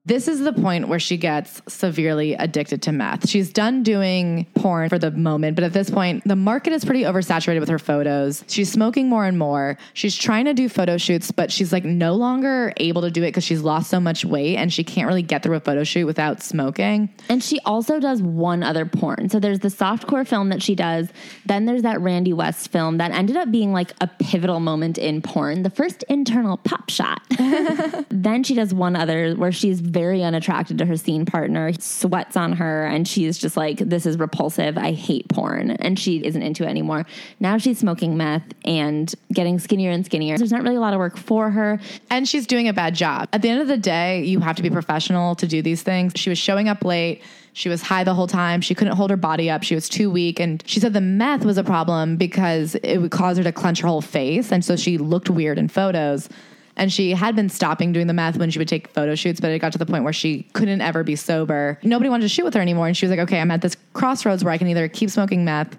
This is the point where she gets severely addicted to meth. She's done doing porn for the moment, but at this point, the market is pretty oversaturated with her photos. She's smoking more and more. She's trying to do photo shoots, but she's like no longer able to do it because she's lost so much weight and she can't really get through a photo shoot without smoking. And she also does one other porn. So there's the softcore film that she does. Then there's that Randy West film that ended up being like a pivotal moment in porn, the first internal pop shot. then she does one other where she's very unattracted to her scene partner, He sweats on her, and she's just like, This is repulsive. I hate porn. And she isn't into it anymore. Now she's smoking meth and getting skinnier and skinnier. There's not really a lot of work for her. And she's doing a bad job. At the end of the day, you have to be professional to do these things. She was showing up late. She was high the whole time. She couldn't hold her body up. She was too weak. And she said the meth was a problem because it would cause her to clench her whole face. And so she looked weird in photos. And she had been stopping doing the meth when she would take photo shoots, but it got to the point where she couldn't ever be sober. Nobody wanted to shoot with her anymore. And she was like, okay, I'm at this crossroads where I can either keep smoking meth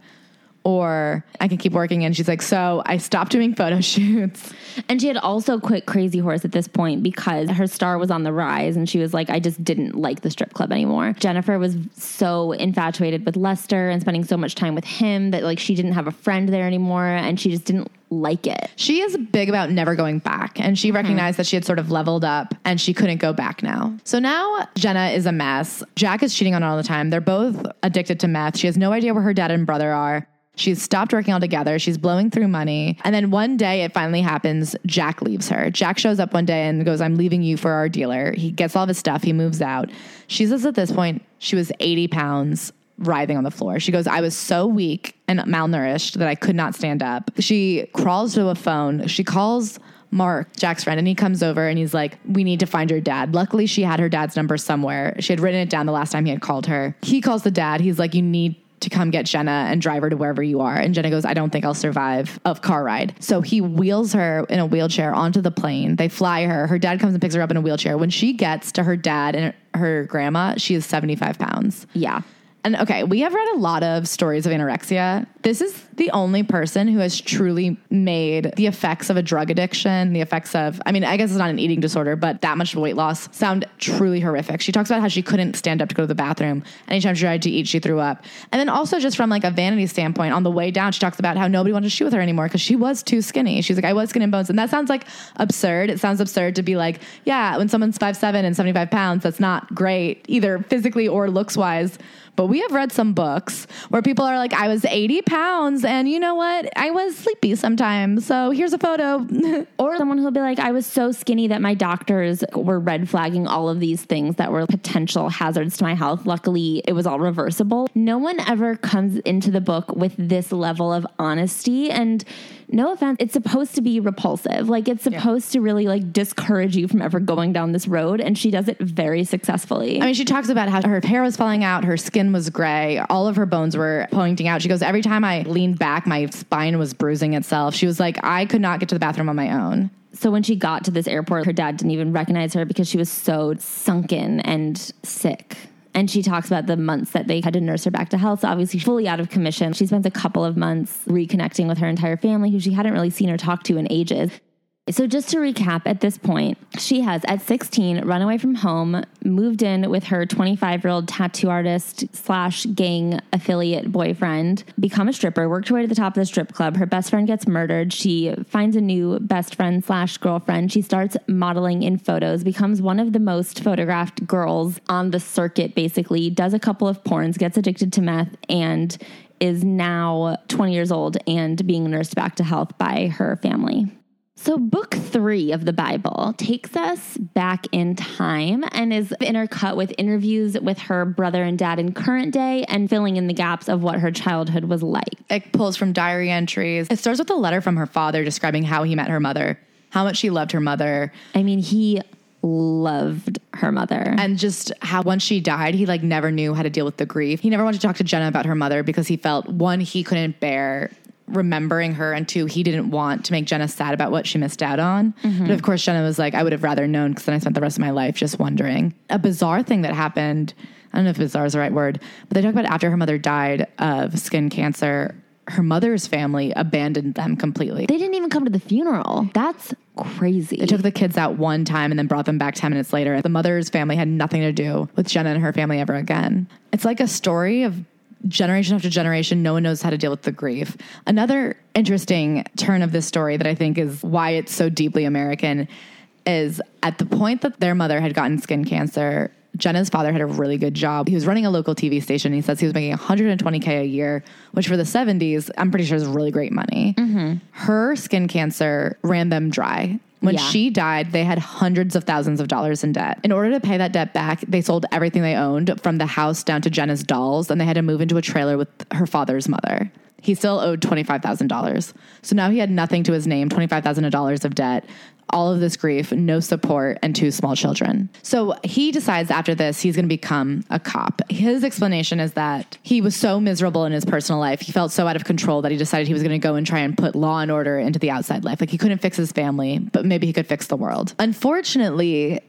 or I can keep working. And she's like, so I stopped doing photo shoots. And she had also quit Crazy Horse at this point because her star was on the rise and she was like, I just didn't like the strip club anymore. Jennifer was so infatuated with Lester and spending so much time with him that like she didn't have a friend there anymore and she just didn't like it. She is big about never going back, and she mm-hmm. recognized that she had sort of leveled up and she couldn't go back now. So now Jenna is a mess. Jack is cheating on her all the time. They're both addicted to meth. She has no idea where her dad and brother are. She's stopped working altogether. She's blowing through money. And then one day it finally happens. Jack leaves her. Jack shows up one day and goes, I'm leaving you for our dealer. He gets all of his stuff. He moves out. She says at this point, she was 80 pounds writhing on the floor. She goes, I was so weak and malnourished that I could not stand up. She crawls to a phone. She calls Mark, Jack's friend, and he comes over and he's like, We need to find your dad. Luckily, she had her dad's number somewhere. She had written it down the last time he had called her. He calls the dad. He's like, You need to come get Jenna and drive her to wherever you are. And Jenna goes, I don't think I'll survive a car ride. So he wheels her in a wheelchair onto the plane. They fly her. Her dad comes and picks her up in a wheelchair. When she gets to her dad and her grandma, she is 75 pounds. Yeah. And okay, we have read a lot of stories of anorexia. This is the only person who has truly made the effects of a drug addiction, the effects of, I mean, I guess it's not an eating disorder, but that much weight loss sound truly horrific. She talks about how she couldn't stand up to go to the bathroom. Anytime she tried to eat, she threw up. And then also, just from like a vanity standpoint, on the way down, she talks about how nobody wanted to shoot with her anymore because she was too skinny. She's like, I was skin and bones. And that sounds like absurd. It sounds absurd to be like, yeah, when someone's five seven and 75 pounds, that's not great, either physically or looks wise. But we have read some books where people are like, I was 80 pounds and you know what? I was sleepy sometimes. So here's a photo. Or someone who'll be like, I was so skinny that my doctors were red flagging all of these things that were potential hazards to my health. Luckily, it was all reversible. No one ever comes into the book with this level of honesty. And no offense, it's supposed to be repulsive. Like it's supposed to really like discourage you from ever going down this road. And she does it very successfully. I mean, she talks about how her hair was falling out, her skin was gray, all of her bones were pointing out. She goes, Every time I leaned back, my spine was bruising itself. She was like, I could not get to the bathroom on my own. So when she got to this airport, her dad didn't even recognize her because she was so sunken and sick. And she talks about the months that they had to nurse her back to health. So obviously, fully out of commission. She spends a couple of months reconnecting with her entire family, who she hadn't really seen or talked to in ages. So, just to recap, at this point, she has at 16 run away from home, moved in with her 25 year old tattoo artist slash gang affiliate boyfriend, become a stripper, worked her way to the top of the strip club. Her best friend gets murdered. She finds a new best friend slash girlfriend. She starts modeling in photos, becomes one of the most photographed girls on the circuit, basically, does a couple of porns, gets addicted to meth, and is now 20 years old and being nursed back to health by her family. So, book three of the Bible takes us back in time and is intercut with interviews with her brother and dad in current day and filling in the gaps of what her childhood was like. It pulls from diary entries. It starts with a letter from her father describing how he met her mother, how much she loved her mother, I mean, he loved her mother. and just how once she died, he like never knew how to deal with the grief. He never wanted to talk to Jenna about her mother because he felt one, he couldn't bear remembering her, and two, he didn't want to make Jenna sad about what she missed out on. Mm-hmm. But of course, Jenna was like, I would have rather known because then I spent the rest of my life just wondering. A bizarre thing that happened. I don't know if bizarre is the right word, but they talk about after her mother died of skin cancer, her mother's family abandoned them completely. they didn't even come to the funeral. That's crazy. They took the kids out one time and then brought them back 10 minutes later. The mother's family had nothing to do with Jenna and her family ever again. It's like a story of generation after generation. No one knows how to deal with the grief. Another interesting turn of this story that I think is why it's so deeply American is at the point that their mother had gotten skin cancer. Jenna's father had a really good job. He was running a local TV station. He says he was making 120K a year, which for the 70s, I'm pretty sure is really great money. Mm-hmm. Her skin cancer ran them dry. When Yeah. she died, they had hundreds of thousands of dollars in debt. In order to pay that debt back, they sold everything they owned from the house down to Jenna's dolls, and they had to move into a trailer with her father's mother. He still owed $25,000. So now he had nothing to his name, $25,000 of debt, all of this grief, no support, and two small children. So he decides after this he's going to become a cop. His explanation is that he was so miserable in his personal life, he felt so out of control that he decided he was going to go and try and put law and order into the outside life. Like he couldn't fix his family, but maybe he could fix the world. Unfortunately,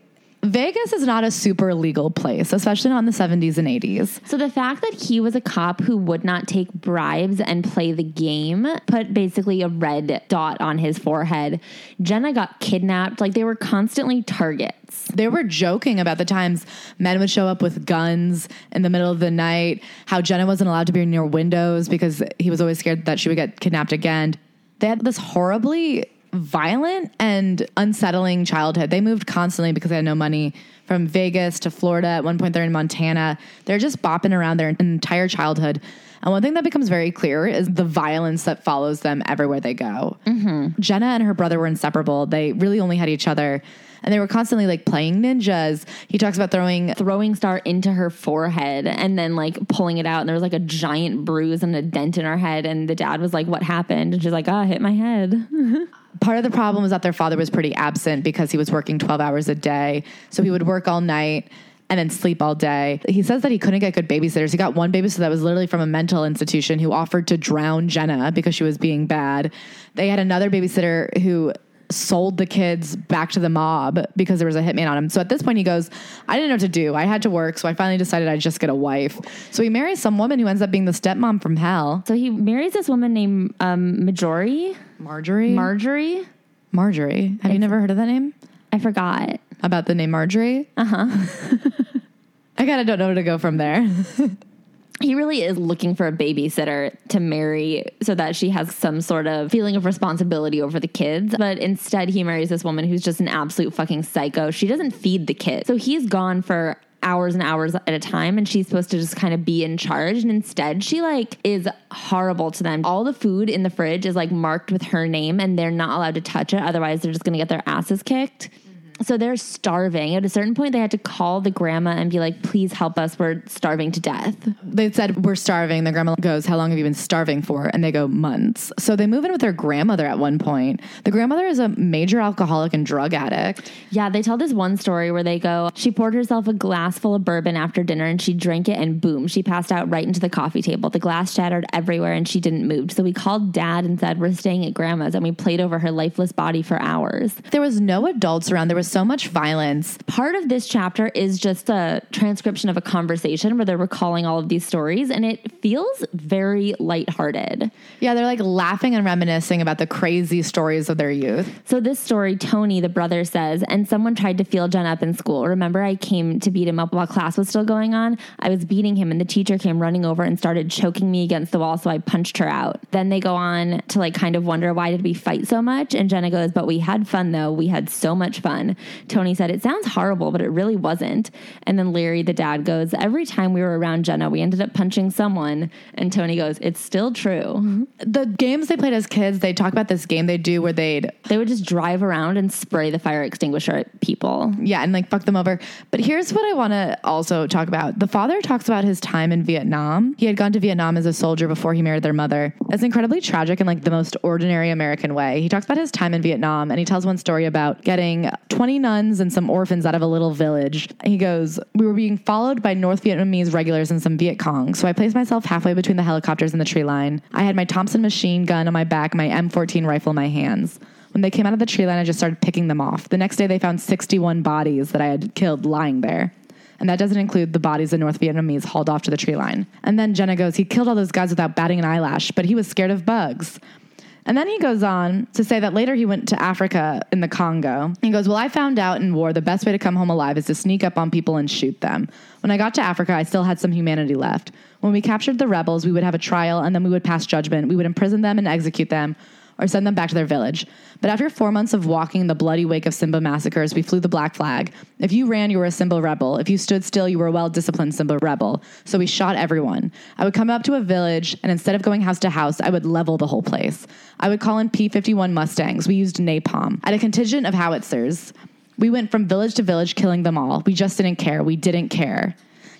Vegas is not a super legal place, especially not in the 70s and 80s. So the fact that he was a cop who would not take bribes and play the game put basically a red dot on his forehead. Jenna got kidnapped. Like they were constantly targets. They were joking about the times men would show up with guns in the middle of the night, how Jenna wasn't allowed to be near windows because he was always scared that she would get kidnapped again. They had this horribly violent and unsettling childhood. They moved constantly because they had no money from Vegas to Florida. At one point, they're in Montana. They're just bopping around their entire childhood. And one thing that becomes very clear is the violence that follows them everywhere they go. Mm-hmm. Jenna and her brother were inseparable. They really only had each other. And they were constantly like playing ninjas. He talks about throwing Throwing star into her forehead and then like pulling it out. And there was like a giant bruise and a dent in her head. And the dad was like, What happened? And she's like, Oh, I hit my head. part of the problem was that their father was pretty absent because he was working 12 hours a day. So he would work all night and then sleep all day. He says that he couldn't get good babysitters. He got one babysitter that was literally from a mental institution who offered to drown Jenna because she was being bad. They had another babysitter who sold the kids back to the mob because there was a hitman on him. So at this point he goes, I didn't know what to do. I had to work, so I finally decided I'd just get a wife. So he marries some woman who ends up being the stepmom from hell. So he marries this woman named um, Majori, Marjorie? Marjorie. Marjorie. Have you never heard of that name? I forgot. about the name Marjorie. Uh huh. I kind of don't know where to go from there. He really is looking for a babysitter to marry so that she has some sort of feeling of responsibility over the kids. But instead, he marries this woman who's just an absolute fucking psycho. She doesn't feed the kids. So he's gone for hours and hours at a time and she's supposed to just kind of be in charge and instead she like is horrible to them all the food in the fridge is like marked with her name and they're not allowed to touch it otherwise they're just going to get their asses kicked so they're starving. At a certain point, they had to call the grandma and be like, please help us. We're starving to death. They said, We're starving. The grandma goes, How long have you been starving for? And they go, Months. So they move in with their grandmother at one point. The grandmother is a major alcoholic and drug addict. Yeah, they tell this one story where they go, she poured herself a glass full of bourbon after dinner and she drank it and boom, she passed out right into the coffee table. The glass shattered everywhere and she didn't move. So we called dad and said, We're staying at grandma's and we played over her lifeless body for hours. There was no adults around. There was so much violence. Part of this chapter is just a transcription of a conversation where they're recalling all of these stories and it feels very lighthearted. Yeah, they're like laughing and reminiscing about the crazy stories of their youth. So this story, Tony, the brother says, and someone tried to feel Jen up in school. Remember, I came to beat him up while class was still going on. I was beating him, and the teacher came running over and started choking me against the wall. So I punched her out. Then they go on to like kind of wonder why did we fight so much? And Jenna goes, but we had fun though. We had so much fun. Tony said, it sounds horrible, but it really wasn't. And then Larry, the dad, goes, every time we were around Jenna, we ended up punching someone. And Tony goes, it's still true. The games they played as kids, they talk about this game they do where they'd They would just drive around and spray the fire extinguisher at people. yeah, and like fuck them over. But here's what I want to also talk about. The father talks about his time in Vietnam. He had gone to Vietnam as a soldier before he married their mother. It's incredibly tragic in like the most ordinary American way. He talks about his time in Vietnam and he tells one story about getting 20 nuns and some orphans out of a little village. He goes, "We were being followed by North Vietnamese regulars and some Viet Cong. So I placed myself halfway between the helicopters and the tree line. I had my Thompson machine gun on my back, my M14 rifle in my hands." When they came out of the tree line, I just started picking them off. The next day, they found 61 bodies that I had killed lying there. And that doesn't include the bodies the North Vietnamese hauled off to the tree line. And then Jenna goes, He killed all those guys without batting an eyelash, but he was scared of bugs. And then he goes on to say that later he went to Africa in the Congo. He goes, Well, I found out in war the best way to come home alive is to sneak up on people and shoot them. When I got to Africa, I still had some humanity left. When we captured the rebels, we would have a trial and then we would pass judgment. We would imprison them and execute them or send them back to their village. But after four months of walking the bloody wake of Simba massacres, we flew the black flag. If you ran, you were a Simba rebel. If you stood still, you were a well disciplined Simba rebel. So we shot everyone. I would come up to a village, and instead of going house to house, I would level the whole place. I would call in P 51 Mustangs. We used napalm. Had a contingent of howitzers. We went from village to village killing them all. We just didn't care. We didn't care.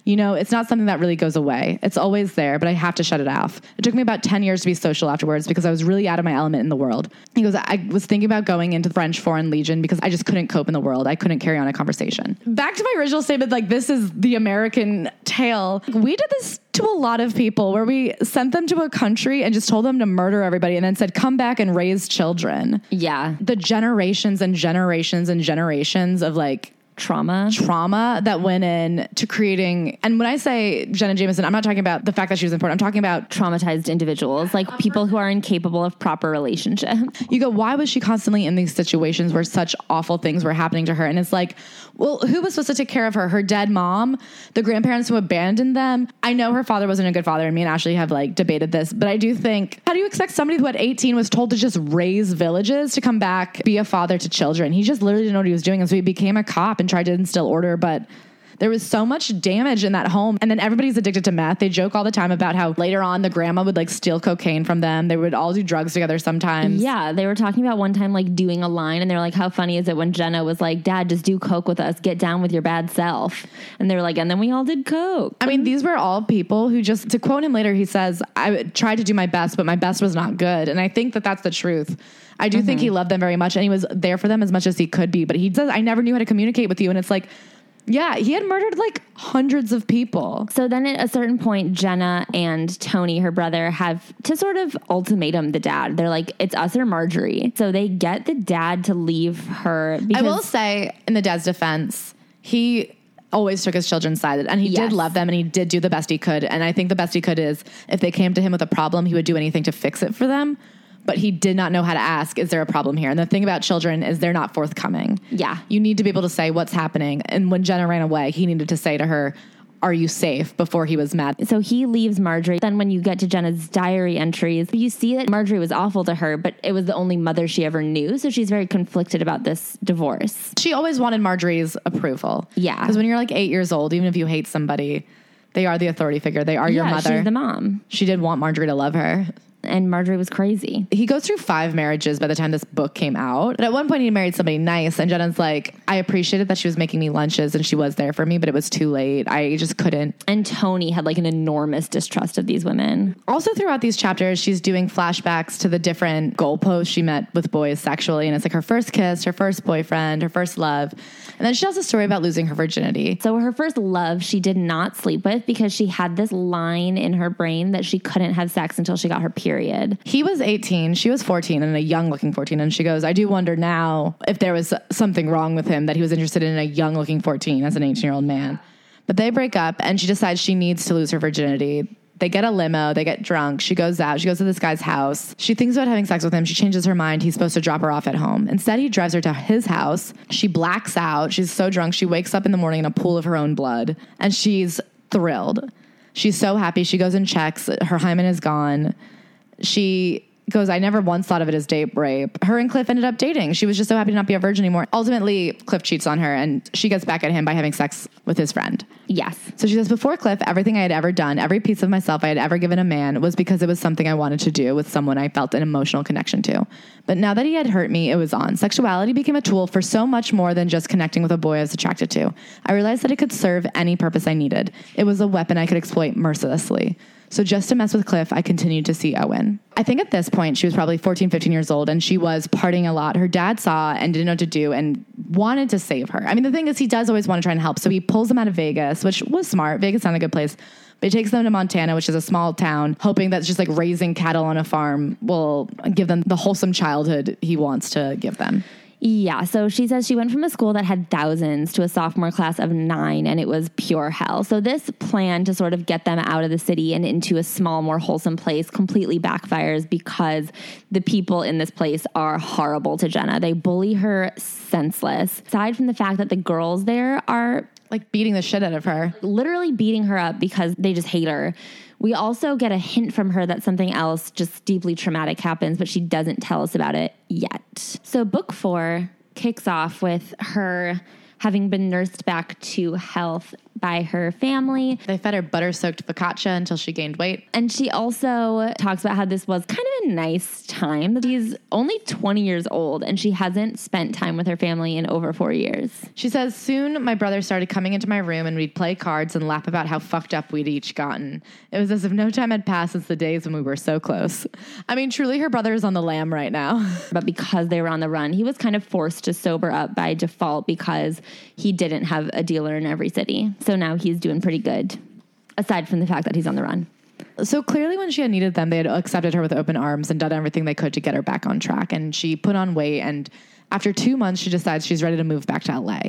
You know, it's not something that really goes away. It's always there, but I have to shut it off. It took me about 10 years to be social afterwards because I was really out of my element in the world. He goes, I was thinking about going into the French Foreign Legion because I just couldn't cope in the world. I couldn't carry on a conversation. Back to my original statement like, this is the American tale. We did this to a lot of people where we sent them to a country and just told them to murder everybody and then said, come back and raise children Yeah. the generations and generations and generations of like trauma. trauma that went mm-hmm. in to creating. And when I say Jenna Jameson, I'm not talking about the fact that she was important. I'm talking about Traumatized individuals, like uh-huh. people who are incapable of proper relationship. you go, why was she constantly in these situations where such awful things were happening to her? And it's like, well, who was supposed to take care of her? Her dead mom, the grandparents who abandoned them. I know her father wasn't a good father, and me and Ashley have like debated this, but I do think, how do you expect somebody who at 18 was told to just raise villages to come back, be a father to children? He just literally didn't know what he was doing. And so he became a cop and tried to instill order, but there was so much damage in that home. And then everybody's addicted to meth. They joke all the time about how later on the grandma would like steal cocaine from them. They would all do drugs together sometimes. Yeah, they were talking about one time like doing a line, and they were like, "How funny is it when Jenna was like, Dad, just do coke with us, get down with your bad self," and they were like, "And then we all did coke." I mean, these were all people who just, to quote him later, he says, I tried to do my best, but my best was not good. And I think that that's the truth. I do think mm-hmm. he loved them very much and he was there for them as much as he could be. But he says, I never knew how to communicate with you. And it's like, yeah, he had murdered like hundreds of people. So then at a certain point, Jenna and Tony, her brother, have to sort of ultimatum the dad. They're like, it's us or Marjorie. So they get the dad to leave her I will say, in the dad's defense, he always took his children's side and he Yes. did love them and he did do the best he could. And I think the best he could is if they came to him with a problem, he would do anything to fix it for them. But he did not know how to ask, is there a problem here? And the thing about children is they're not forthcoming. Yeah. You need to be able to say what's happening. And when Jenna ran away, he needed to say to her, Are you safe? before he was mad. so he leaves Marjorie. Then when you get to Jenna's diary entries, you see that Marjorie was awful to her, but it was the only mother she ever knew. So she's very conflicted about this divorce. She always wanted Marjorie's approval. Yeah. Because when you're like eight years old, even if you hate somebody, they are the authority figure. They are your mother. she's the mom. she did want Marjorie to love her. And Marjorie was crazy. he goes through five marriages by the time this book came out. But at one point, he married somebody nice, and Jenna's like, I appreciated that she was making me lunches and she was there for me, but it was too late. I just couldn't. And Tony had like an enormous distrust of these women. Also, throughout these chapters, she's doing flashbacks to the different goalposts she met with boys sexually, and it's like her first kiss, her first boyfriend, her first love, and then she tells a story about losing her virginity. So her first love she did not sleep with because she had this line in her brain that she couldn't have sex until she got her period. He was 18, she was 14, and a young looking 14. And she goes, I do wonder now if there was something wrong with him that he was interested in a young looking 14 as an 18 year old man. But they break up, and she decides she needs to lose her virginity. They get a limo, they get drunk. She goes out, she goes to this guy's house. She thinks about having sex with him. She changes her mind. He's supposed to drop her off at home. Instead, he drives her to his house. She blacks out. She's so drunk. She wakes up in the morning in a pool of her own blood, and she's thrilled. She's so happy. She goes and checks. Her hymen is gone she goes, I never once thought of it as date rape. Her and Cliff ended up dating. She was just so happy to not be a virgin anymore. Ultimately, Cliff cheats on her and she gets back at him by having sex with his friend. Yes. So she says, Before Cliff, everything I had ever done, every piece of myself I had ever given a man was because it was something I wanted to do with someone I felt an emotional connection to. But now that he had hurt me, it was on. Sexuality became a tool for so much more than just connecting with a boy I was attracted to. I realized that it could serve any purpose I needed, it was a weapon I could exploit mercilessly. So just to mess with Cliff, I continued to see Owen. I think at this point, she was probably 14, 15 years old, and she was partying a lot. Her dad saw and didn't know what to do and wanted to save her. I mean, the thing is, he does always want to try and help. So he pulls them out of Vegas, which was smart. Vegas not a good place. But he takes them to Montana, which is a small town, hoping that just like raising cattle on a farm will give them the wholesome childhood he wants to give them. Yeah. So she says she went from a school that had thousands to a sophomore class of nine, and it was pure hell. So this plan to sort of get them out of the city and into a small, more wholesome place completely backfires because the people in this place are horrible to Jenna. They bully her senseless. Aside from the fact that the girls there are Like beating the shit out of her. literally beating her up because they just hate her. We also get a hint from her that something else just deeply traumatic happens, but she doesn't tell us about it yet. So, book four kicks off with her having been nursed back to health by her family. They fed her butter soaked focaccia until she gained weight. And she also talks about how this was kind of a nice time. She's only 20 years old and she hasn't spent time with her family in over four years. She says, Soon my brother started coming into my room and we'd play cards and laugh about how fucked up we'd each gotten. It was as if no time had passed since the days when we were so close. I mean, truly, her brother is on the lam right now. but because they were on the run, he was kind of forced to sober up by default because he didn't have a dealer in every city. So now he's doing pretty good, aside from the fact that he's on the run. So clearly, when she had needed them, they had accepted her with open arms and done everything they could to get her back on track. And she put on weight and After two months, she decides she's ready to move back to LA.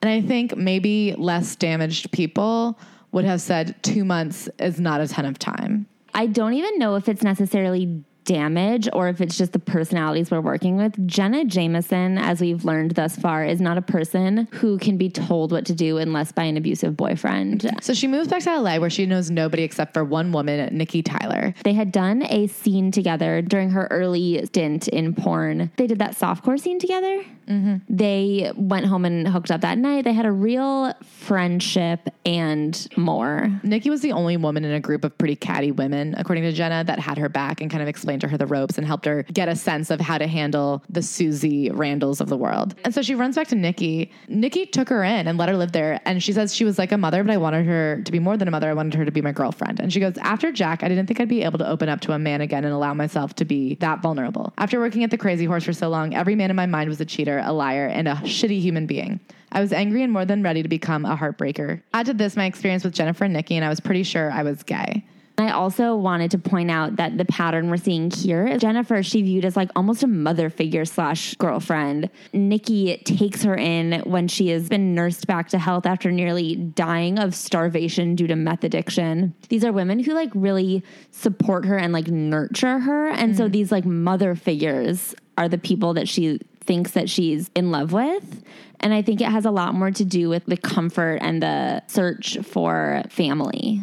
And I think maybe less damaged people would have said two months is not a ton of time. I don't even know if it's necessarily damage or if it's just the personalities we're working with. Jenna Jameson, as we've learned thus far, is not a person who can be told what to do unless by an abusive boyfriend. So she moves back to LA where she knows nobody except for one woman, Nikki Tyler. They had done a scene together during her early stint in porn. They did that softcore scene together. Mm-hmm. They went home and hooked up that night. They had a real friendship and more. Nikki was the only woman in a group of pretty catty women, according to Jenna, that had her back and kind of explained to her the ropes and helped her get a sense of how to handle the Suze Randalls of the world. And so she runs back to Nikki. Nikki took her in and let her live there. And she says she was like a mother, but I wanted her to be more than a mother. I wanted her to be my girlfriend. And she goes, After Jack, I didn't think I'd be able to open up to a man again and allow myself to be that vulnerable. After working at the Crazy Horse for so long, every man in my mind was a cheater, a liar, and a shitty human being. I was angry and more than ready to become a heartbreaker. Add to this my experience with Jennifer and Nikki, and I was pretty sure I was gay. I also wanted to point out that the pattern we're seeing here is Jennifer, she viewed as like almost a mother figure slash girlfriend. Nikki takes her in when she has been nursed back to health after nearly dying of starvation due to meth addiction. These are women who like really support her and like nurture her. And so mm-hmm. these like mother figures are the people that she thinks that she's in love with. And I think it has a lot more to do with the comfort and the search for family.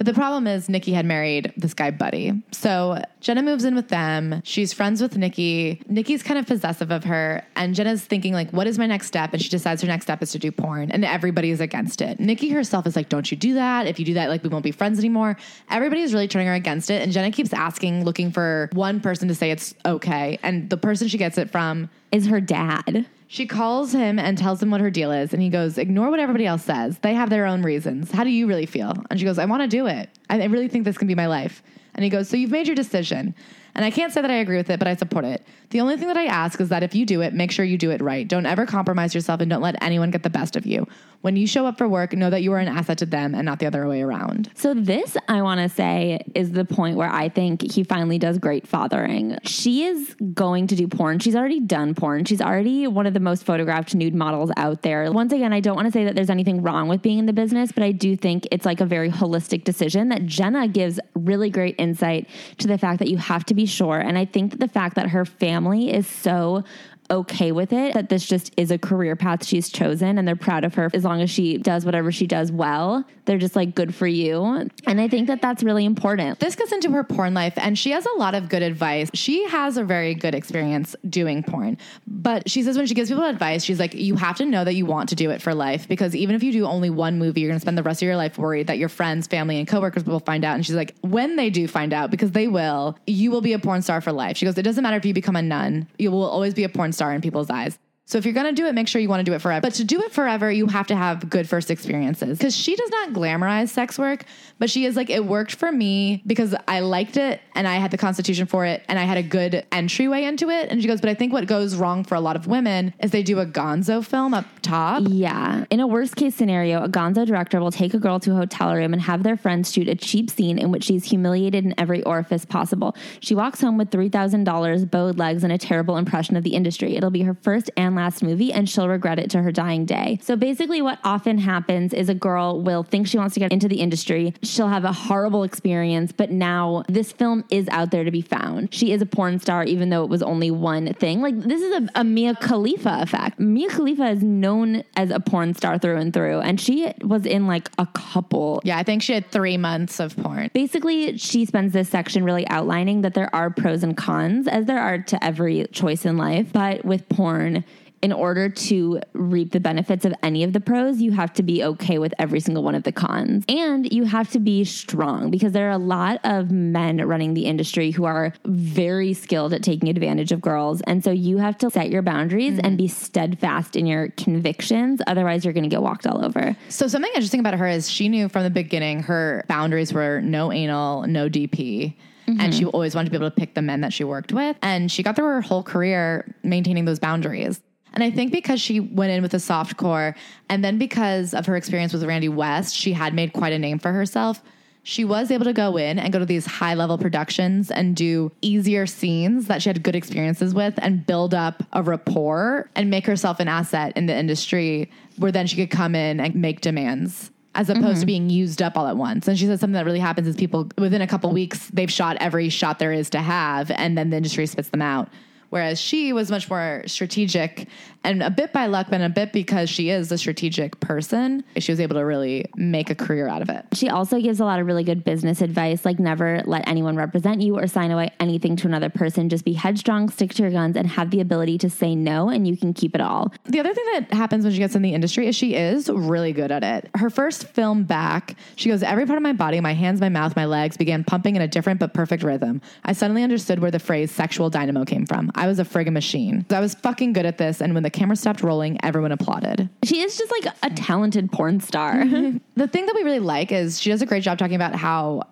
But the problem is Nikki had married this guy Buddy. So Jenna moves in with them. She's friends with Nikki. Nikki's kind of possessive of her. And Jenna's thinking, like, what is my next step? And she decides her next step is to do porn. And everybody is against it. Nikki herself is like, don't you do that. If you do that, like, we won't be friends anymore. Everybody is really turning her against it. And Jenna keeps asking, looking for one person to say it's okay. And the person she gets it from Is her dad. She calls him and tells him what her deal is, and he goes, "Ignore what everybody else says. They have their own reasons. How do you really feel?" And she goes, "I want to do it. I really think this can be my life." And he goes, "So you've made your decision." And I can't say that I agree with it, but I support it. The only thing that I ask is that if you do it, make sure you do it right. Don't ever compromise yourself and don't let anyone get the best of you. When you show up for work, know that you are an asset to them and not the other way around. So this, I want to say, is the point where I think he finally does great fathering. She is going to do porn. She's already done porn. She's already one of the most photographed nude models out there. Once again, I don't want to say that there's anything wrong with being in the business, but I do think it's like a very holistic decision that Jenna gives really great insight to the fact that you have to be sure. And I think that the fact that her family is so okay with it that this just is a career path she's chosen and they're proud of her as long as she does whatever she does well they're just like good for you and i think that that's really important This gets into her porn life, and she has a lot of good advice. She has a very good experience doing porn, but she says when she gives people advice, she's like, You have to know that you want to do it for life because even if you do only one movie, you're gonna spend the rest of your life worried that your friends, family, and coworkers will find out. And she's like, When they do find out, because they will, you will be a porn star for life. She goes, It doesn't matter if you become a nun, you will always be a porn star in people's eyes. So if you're gonna do it, make sure you want to do it forever. But to do it forever, you have to have good first experiences. Because she does not glamorize sex work, but she is like, it worked for me because I liked it and I had the constitution for it and I had a good entryway into it. And she goes, but I think what goes wrong for a lot of women is they do a gonzo film up top. Yeah. In a worst case scenario, a gonzo director will take a girl to a hotel room and have their friends shoot a cheap scene in which she's humiliated in every orifice possible. She walks home with $3,000, bowed legs, and a terrible impression of the industry. It'll be her first and last movie, and she'll regret it to her dying day. So basically, what often happens is a girl will think she wants to get into the industry. She'll have a horrible experience, but now this film is out there to be found. She is a porn star, even though it was only one thing. Like, this is a, a Mia Khalifa effect. Mia Khalifa is known as a porn star through and through, and she was in like a couple Yeah, I think she had three months of porn. Basically, she spends this section really outlining that there are pros and cons, as there are to every choice in life. But with porn, in order to reap the benefits of any of the pros, you have to be okay with every single one of the cons. And you have to be strong because there are a lot of men running the industry who are very skilled at taking advantage of girls. And so you have to set your boundaries and be steadfast in your convictions. Otherwise, you're going to get walked all over. So something interesting about her is she knew from the beginning her boundaries were no anal, no DP. And she mm-hmm. always wanted to be able to pick the men that she worked with. And she got through her whole career maintaining those boundaries. And I think because she went in with a soft core, and then because of her experience with Randy West, she had made quite a name for herself. she was able to go in and go to these high level productions and do easier scenes that she had good experiences with and build up a rapport and make herself an asset in the industry where then she could come in and make demands as opposed to mm-hmm. being used up all at once. And she said something that really happens is people within a couple weeks they've shot every shot there is to have and then the industry spits them out. Whereas she was much more strategic and a bit by luck, but a bit because she is a strategic person, she was able to really make a career out of it. She also gives a lot of really good business advice, like never let anyone represent you or sign away anything to another person. Just be headstrong, stick to your guns, and have the ability to say no, and you can keep it all. The other thing that happens when she gets in the industry is she is really good at it. Her first film back, she goes, Every part of my body, my hands, my mouth, my legs began pumping in a different but perfect rhythm. I suddenly understood where the phrase sexual dynamo came from. I was a friggin' machine. I was fucking good at this, and when the camera stopped rolling, everyone applauded. She is just like a talented porn star. The thing that we really like is she does a great job talking about how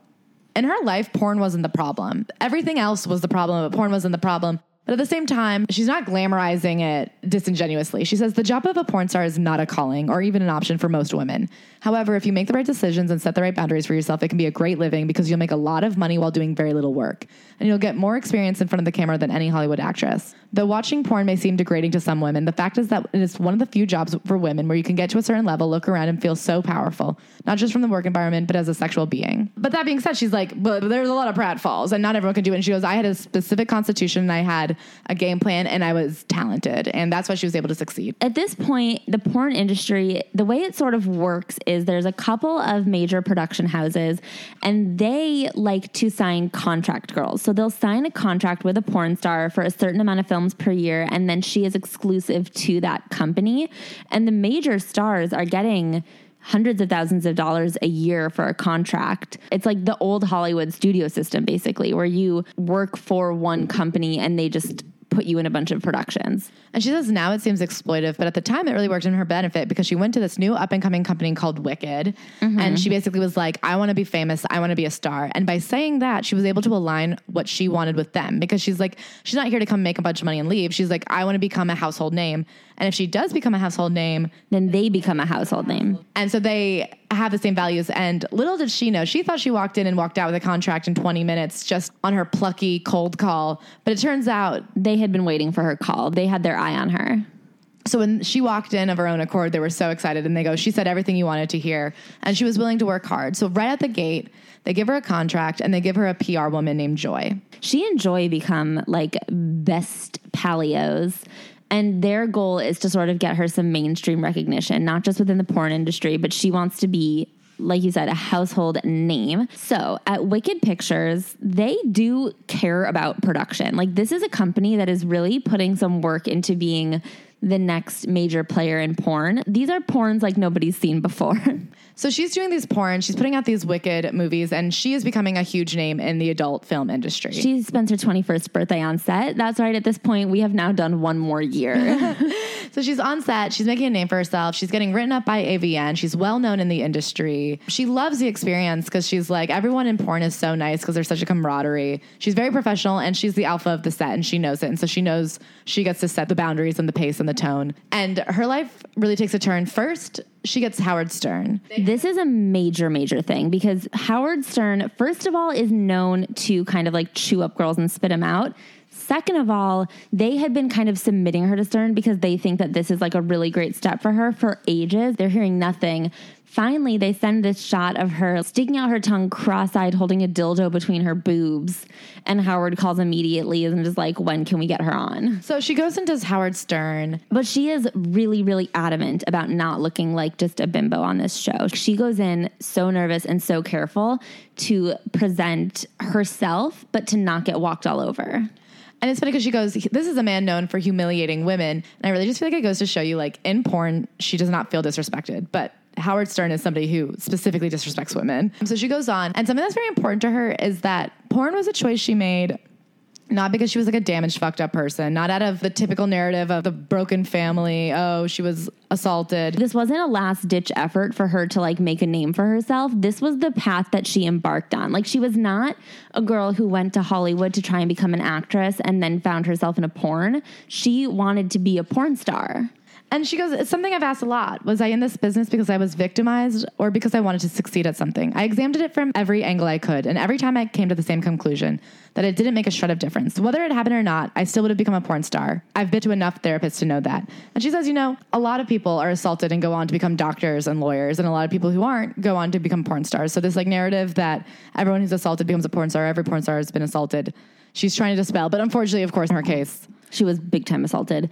in her life, porn wasn't the problem. Everything else was the problem, but porn wasn't the problem. But at the same time, she's not glamorizing it disingenuously. She says the job of a porn star is not a calling or even an option for most women. However, if you make the right decisions and set the right boundaries for yourself, it can be a great living because you'll make a lot of money while doing very little work. And you'll get more experience in front of the camera than any Hollywood actress. Though watching porn may seem degrading to some women, the fact is that it is one of the few jobs for women where you can get to a certain level, look around, and feel so powerful, not just from the work environment, but as a sexual being. But that being said, she's like, but there's a lot of pratfalls, and not everyone can do it. And she goes, I had a specific constitution, and I had a game plan, and I was talented, and that's why she was able to succeed. At this point, the porn industry, the way it sort of works is there's a couple of major production houses, and they like to sign contract girls. So they'll sign a contract with a porn star for a certain amount of films per year, and then she is exclusive to that company. And the major stars are getting hundreds of thousands of dollars a year for a contract. It's like the old Hollywood studio system, basically, where you work for one company and they just put you in a bunch of productions. And she says now it seems exploitive, but at the time it really worked in her benefit because she went to this new up and coming company called Wicked. Mm-hmm. And she basically was like, I want to be famous. I want to be a star. And by saying that, she was able to align what she wanted with them because she's like, she's not here to come make a bunch of money and leave. She's like, I want to become a household name. And if she does become a household name, Then they become a household name. and so they have the same values. And little did she know, she thought she walked in and walked out with a contract in 20 minutes just on her plucky cold call. But it turns out They had been waiting for her call, they had their eye on her. So when she walked in of her own accord, they were so excited and they go, she said everything you wanted to hear. And she was willing to work hard. So right at the gate, they give her a contract and they give her a PR woman named Joy. She and Joy become like best palios. And their goal is to sort of get her some mainstream recognition, not just within the porn industry, but she wants to be, like you said, a household name. So at Wicked Pictures, they do care about production. Like, this is a company that is really putting some work into being the next major player in porn. These are porns like nobody's seen before. So she's doing these porn, she's putting out these wicked movies, and she is becoming a huge name in the adult film industry. She spends her 21st birthday on set. That's right. At this point, we have now done one more year. So she's on set, she's making a name for herself, she's getting written up by AVN, she's well known in the industry. She loves the experience because she's like, everyone in porn is so nice because there's such a camaraderie. She's very professional and she's the alpha of the set and she knows it. And so she knows she gets to set the boundaries and the pace and the tone. And her life really takes a turn. First, she gets Howard Stern. This is a major, major thing because Howard Stern, first of all, is known to kind of like chew up girls and spit them out. Second of all, they had been kind of submitting her to Stern because they think that this is like a really great step for her for ages. They're hearing nothing. Finally, they send this shot of her sticking out her tongue cross eyed, holding a dildo between her boobs. And Howard calls immediately and is like, When can we get her on? So she goes and does Howard Stern. But she is really, really adamant about not looking like just a bimbo on this show. She goes in so nervous and so careful to present herself, but to not get walked all over. And it's funny because she goes, This is a man known for humiliating women. And I really just feel like it goes to show you, like, in porn, she does not feel disrespected. But Howard Stern is somebody who specifically disrespects women. So she goes on. And something that's very important to her is that porn was a choice she made. Not because she was like a damaged, fucked up person, not out of the typical narrative of the broken family. Oh, she was assaulted. This wasn't a last ditch effort for her to like make a name for herself. This was the path that she embarked on. Like she was not a girl who went to Hollywood to try and become an actress and then found herself in a porn. She wanted to be a porn star. And she goes, It's something I've asked a lot. Was I in this business because I was victimized or because I wanted to succeed at something? I examined it from every angle I could, and every time I came to the same conclusion that it didn't make a shred of difference. Whether it happened or not, I still would have become a porn star. I've been to enough therapists to know that. And she says, You know, a lot of people are assaulted and go on to become doctors and lawyers, and a lot of people who aren't go on to become porn stars. So, this like narrative that everyone who's assaulted becomes a porn star, every porn star has been assaulted, she's trying to dispel. But unfortunately, of course, in her case, She was big time assaulted.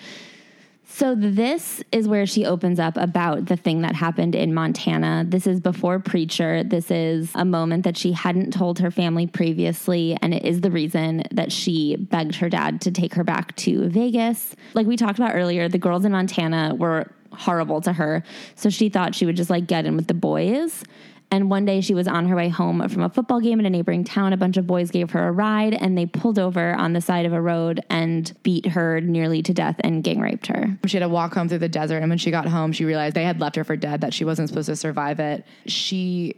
So this is where she opens up about the thing that happened in Montana. This is before Preacher. This is a moment that she hadn't told her family previously, and it is the reason that she begged her dad to take her back to Vegas. Like we talked about earlier, the girls in Montana were horrible to her, so she thought she would just like get in with the boys. And one day she was on her way home from a football game in a neighboring town. A bunch of boys gave her a ride and they pulled over on the side of a road and beat her nearly to death and gang raped her. She had to walk home through the desert. And when she got home, she realized they had left her for dead, that she wasn't supposed to survive it. She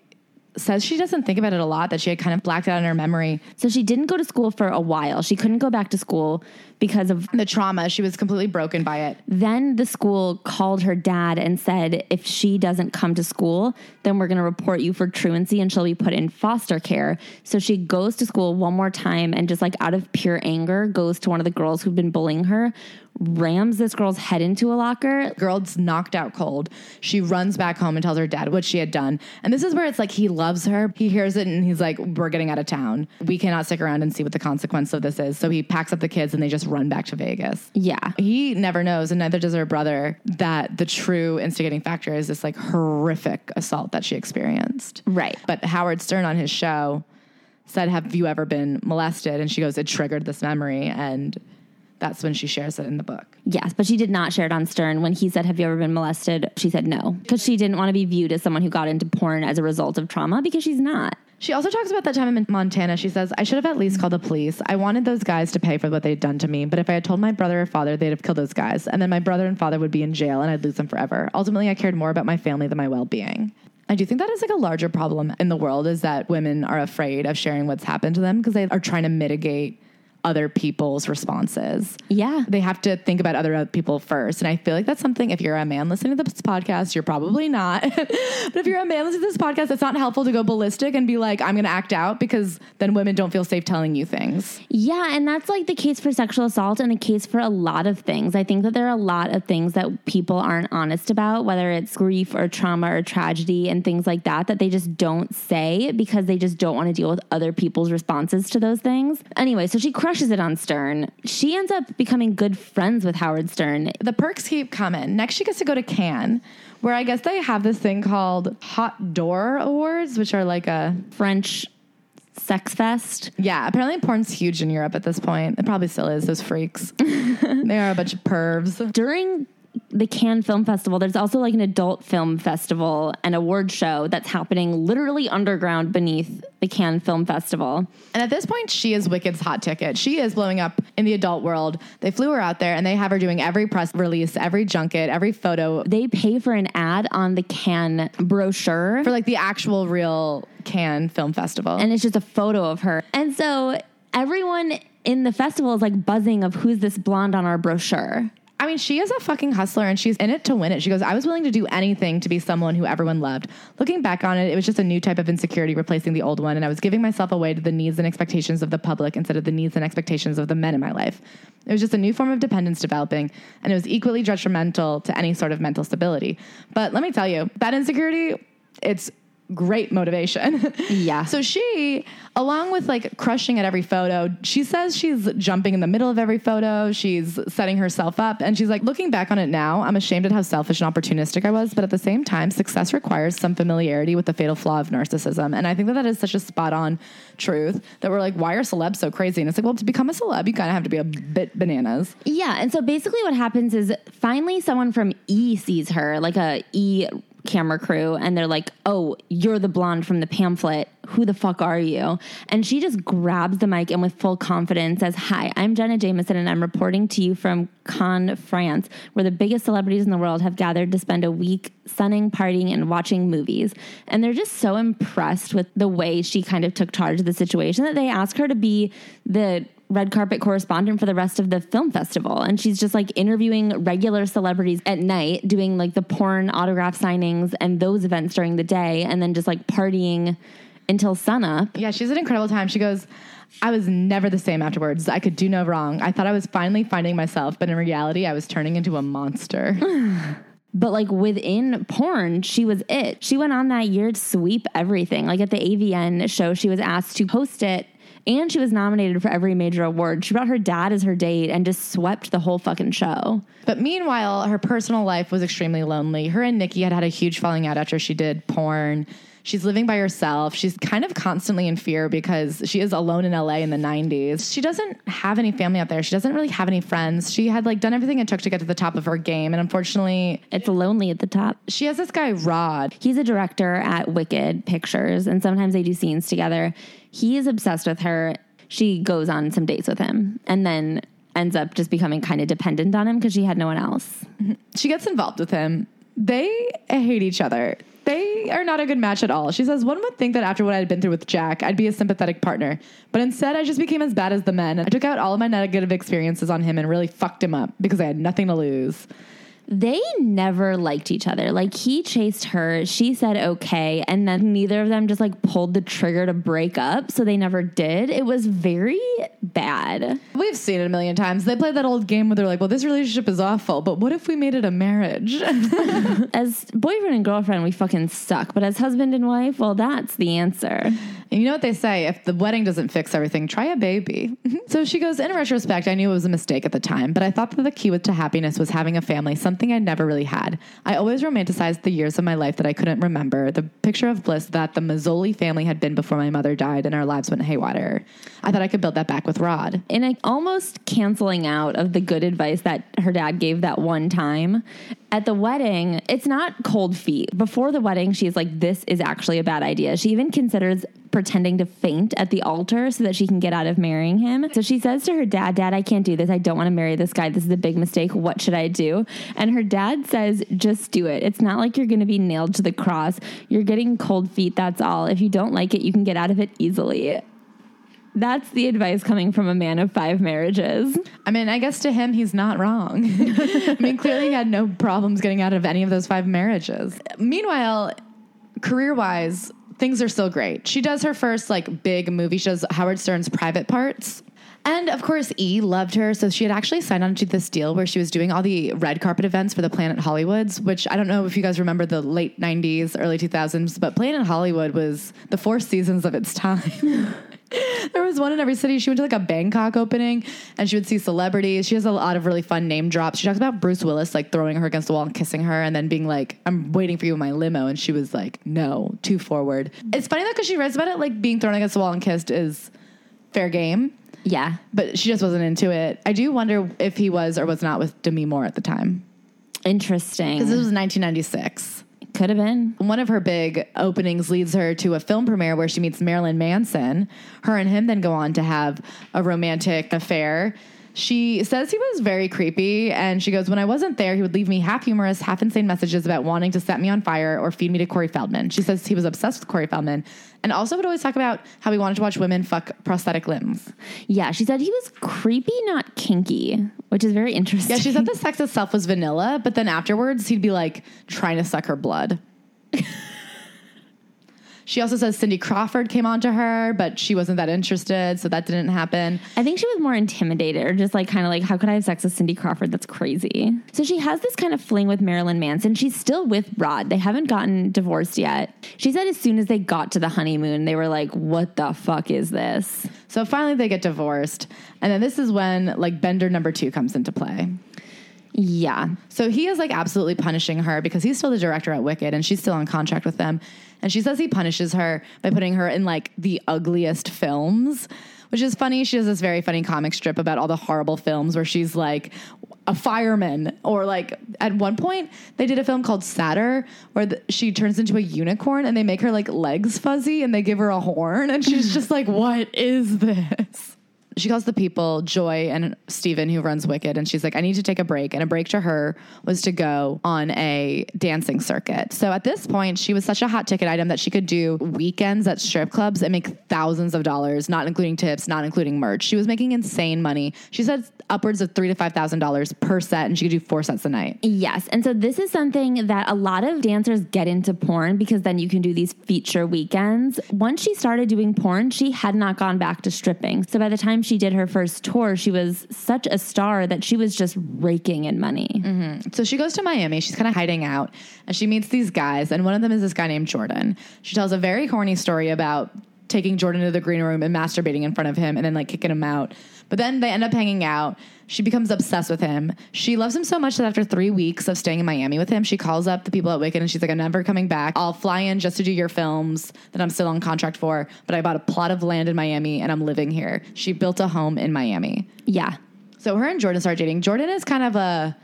says she doesn't think about it a lot, that she had kind of blacked out in her memory. So she didn't go to school for a while. She couldn't go back to school because of The trauma, she was completely broken by it. then the school called her dad and said if she doesn't come to school then we're going to report you for truancy and she'll be put in foster care so she goes to school one more time and just like out of pure anger goes to one of the girls who've been bullying her rams this girl's head into a locker Girl's knocked out cold. She runs back home and tells her dad what she had done. And this is where it's like he loves her. He hears it and he's like, We're getting out of town. We cannot stick around and see what the consequence of this is. So he packs up the kids and they just run back to Vegas. yeah He never knows, and neither does her brother, that the true instigating factor is this like horrific assault that she experienced. right But Howard Stern on his show said, Have you ever been molested? And she goes, It triggered this memory. And that's when she shares it in the book. Yes, but she did not share it on Stern. When he said, Have you ever been molested? She said no, because she didn't want to be viewed as someone who got into porn as a result of trauma, because she's not. She also talks about that time in Montana. She says, I should have at least called the police. I wanted those guys to pay for what they'd done to me, but if I had told my brother or father, they'd have killed those guys. And then my brother and father would be in jail and I'd lose them forever. Ultimately, I cared more about my family than my well being. I do think that is like a larger problem in the world is that women are afraid of sharing what's happened to them because they are trying to mitigate other people's responses. Yeah. They have to think about other people first. And I feel like that's something, if you're a man listening to this podcast, you're probably not. but if you're a man listening to this podcast, it's not helpful to go ballistic and be like, I'm going to act out because then women don't feel safe telling you things. Yeah, and that's like the case for sexual assault and the case for a lot of things. I think that there are a lot of things that people aren't honest about, whether it's grief or trauma or tragedy and things like that, that they just don't say because they just don't want to deal with other people's responses to those things. Anyway, so she crushes it on Stern. She ends up becoming good friends with Howard Stern. The perks keep coming. Next, she gets to go to Cannes, where I guess they have this thing called Hot d'Or Awards, which are like a French sex fest. Yeah, apparently porn's huge in Europe at this point. It probably still is, those freaks. they are a bunch of pervs. During the Cannes Film Festival, there's also like an adult film festival and award show that's happening literally underground beneath the Cannes Film Festival. And at this point, she is Wicked's hot ticket. She is blowing up in the adult world. They flew her out there and they have her doing every press release, every junket, every photo They pay for an ad on the Cannes brochure, for like the actual real Cannes Film Festival. and it's just a photo of her. And so everyone in the festival is like buzzing of who's this blonde on our brochure. I mean, she is a fucking hustler and she's in it to win it. She goes, I was willing to do anything to be someone who everyone loved. Looking back on it, it was just a new type of insecurity replacing the old one. And I was giving myself away to the needs and expectations of the public instead of the needs and expectations of the men in my life. It was just a new form of dependence developing, and it was equally detrimental to any sort of mental stability. But let me tell you, that insecurity, it's great motivation. Yeah. So she, along with like crushing at every photo, she says she's jumping in the middle of every photo. She's setting herself up. And she's like, looking back on it now, I'm ashamed at how selfish and opportunistic I was. But at the same time, success requires some familiarity with the fatal flaw of narcissism. And I think that that is such a spot on truth that we're like, why are celebs so crazy? And it's like, well, to become a celeb, you kind of have to be a bit bananas. Yeah, and so basically what happens is finally someone from E sees her, like a E camera crew, and they're like, "Oh, you're the blonde from the pamphlet. Who the fuck are you?" And she just grabs the mic and with full confidence says, "Hi, I'm Jenna Jameson, and I'm reporting to you from Cannes, France, where the biggest celebrities in the world have gathered to spend a week sunning, partying, and watching movies." And they're just so impressed with the way she kind of took charge of the situation that they ask her to be the red carpet correspondent for the rest of the film festival. And she's just like interviewing regular celebrities at night, doing like the porn autograph signings and those events during the day, and then just like partying until sunup. Yeah, she's an incredible time. She goes, I was never the same afterwards. I could do no wrong. I thought I was finally finding myself, but in reality, I was turning into a monster. But like within porn, she was it. She went on that year to sweep everything. Like at the AVN show, she was asked to host it and she was nominated for every major award. She brought her dad as her date and just swept the whole fucking show. but meanwhile, her personal life was extremely lonely. Her and Nikki had had a huge falling out after she did porn. She's living by herself. She's kind of constantly in fear because she is alone in LA in the 90s. She doesn't have any family out there. She doesn't really have any friends. She had like done everything it took to get to the top of her game. And unfortunately, It's lonely at the top. she has this guy, Rod. He's a director at Wicked Pictures, and sometimes they do scenes together. He is obsessed with her. She goes on some dates with him and then ends up just becoming kind of dependent on him because she had no one else. She gets involved with him. They hate each other. They are not a good match at all. She says, One would think that after what I had been through with Jack, I'd be a sympathetic partner. But instead, I just became as bad as the men. I took out all of my negative experiences on him and really fucked him up because I had nothing to lose. They never liked each other. Like he chased her, she said okay, and then neither of them just like pulled the trigger to break up, so they never did. It was very bad. We've seen it a million times. They play that old game where they're like, Well, this relationship is awful, but what if we made it a marriage? As boyfriend and girlfriend, we fucking suck, but as husband and wife, well, that's the answer. And you know what they say? If the wedding doesn't fix everything, try a baby. so she goes, In retrospect, I knew it was a mistake at the time, but I thought that the key to happiness was having a family, something I never really had. I always romanticized the years of my life that I couldn't remember, the picture of bliss that the Massoli family had been before my mother died and our lives went haywire. I thought I could build that back with Rod. in a almost canceling out of the good advice that her dad gave that one time. At the wedding it's not cold feet. Before the wedding she's like this is actually a bad idea. She even considers pretending to faint at the altar so that she can get out of marrying him. So she says to her dad dad i can't do this. I don't want to marry this guy. This is a big mistake. What should i do? And her dad says just do it it's not like you're going to be nailed to the cross you're getting cold feet that's all if you don't like it you can get out of it easily that's the advice coming from a man of five marriages. I mean, I guess to him, he's not wrong. I mean, clearly he had no problems getting out of any of those five marriages. Meanwhile, career wise, things are still great. She does her first like big movie. She does Howard Stern's private parts. And of course, E loved her. So she had actually signed on to this deal where she was doing all the red carpet events for the Planet Hollywoods, which I don't know if you guys remember the late 90s, early 2000s, but Planet Hollywood was the four seasons of its time. There was one in every city. She went to like a Bangkok opening and she would see celebrities. She has a lot of really fun name drops. She talks about Bruce Willis like throwing her against the wall and kissing her and then being like, I'm waiting for you in my limo. And she was like, no, too forward. It's funny though, because she writes about it like being thrown against the wall and kissed is fair game, Yeah. but she just wasn't into it. I do wonder if he was or was not with Demi Moore at the time. Interesting. Because this was 1996. Could have been. One of her big openings leads her to a film premiere where she meets Marilyn Manson. Her and him then go on to have a romantic affair. She says he was very creepy, and she goes, When I wasn't there, he would leave me half humorous, half insane messages about wanting to set me on fire or feed me to Corey Feldman. She says he was obsessed with Corey Feldman and also would always talk about how he wanted to watch women fuck prosthetic limbs. Yeah, she said he was creepy, not kinky, which is very interesting. Yeah, she said the sex itself was vanilla, but then afterwards, he'd be like trying to suck her blood. She also says Cindy Crawford came on to her, but she wasn't that interested, so that didn't happen. I think she was more intimidated or just like kind of like, how could I have sex with Cindy Crawford? That's crazy. So she has this kind of fling with Marilyn Manson. She's still with Rod. They haven't gotten divorced yet. She said as soon as they got to the honeymoon, they were like, what the fuck is this? So finally, they get divorced, and then this is when like Bender number two comes into play. Yeah. So he is like absolutely punishing her because he's still the director at Wicked and she's still on contract with them. And she says he punishes her by putting her in like the ugliest films, which is funny. She has this very funny comic strip about all the horrible films where she's like a fireman or like at one point they did a film called Satyr where the, she turns into a unicorn and they make her like legs fuzzy and they give her a horn and she's just like what is this? She calls the people, Joy and Steven, who runs Wicked, and she's like, I need to take a break. And a break to her was to go on a dancing circuit. So at this point, she was such a hot ticket item that she could do weekends at strip clubs and make thousands of dollars, not including tips, not including merch. She was making insane money. She said upwards of three to five thousand dollars per set, and she could do four sets a night. Yes. And so this is something that a lot of dancers get into porn because then you can do these feature weekends. Once she started doing porn, she had not gone back to stripping. So by the time she did her first tour, she was such a star that she was just raking in money. Mm-hmm. So she goes to Miami. She's kind of hiding out, and she meets these guys, and one of them is this guy named Jordan. She tells a very horny story about taking Jordan to the green room and masturbating in front of him, and then like kicking him out. But then they end up hanging out. She becomes obsessed with him. She loves him so much that after three weeks of staying in Miami with him, she calls up the people at Wicked and she's like, I'm never coming back. I'll fly in just to do your films that I'm still on contract for, but I bought a plot of land in Miami and I'm living here. She built a home in Miami. Yeah. So her and Jordan start dating. Jordan is kind of a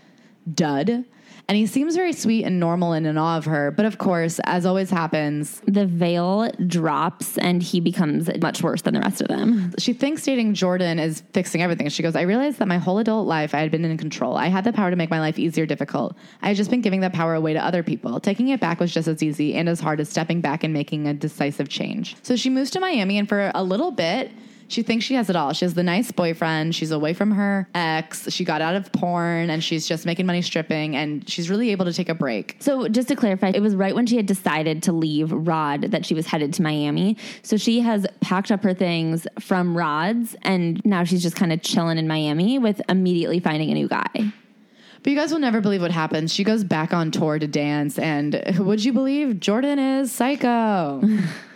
dud, and he seems very sweet and normal and in awe of her. But of course, as always happens, The veil drops and he becomes much worse than the rest of them. she thinks dating Jordan is fixing everything. She goes, I realized that my whole adult life I had been in control. I had the power to make my life easier, difficult. I had just been giving that power away to other people. Taking it back was just as easy and as hard as stepping back and making a decisive change. So she moves to Miami, and for a little bit, she thinks she has it all. She has the nice boyfriend. She's away from her ex. She got out of porn and she's just making money stripping and she's really able to take a break. So, just to clarify, it was right when she had decided to leave Rod that she was headed to Miami. So, she has packed up her things from Rod's and now she's just kind of chilling in Miami with immediately finding a new guy. But you guys will never believe what happens. She goes back on tour to dance, and would you believe Jordan is psycho?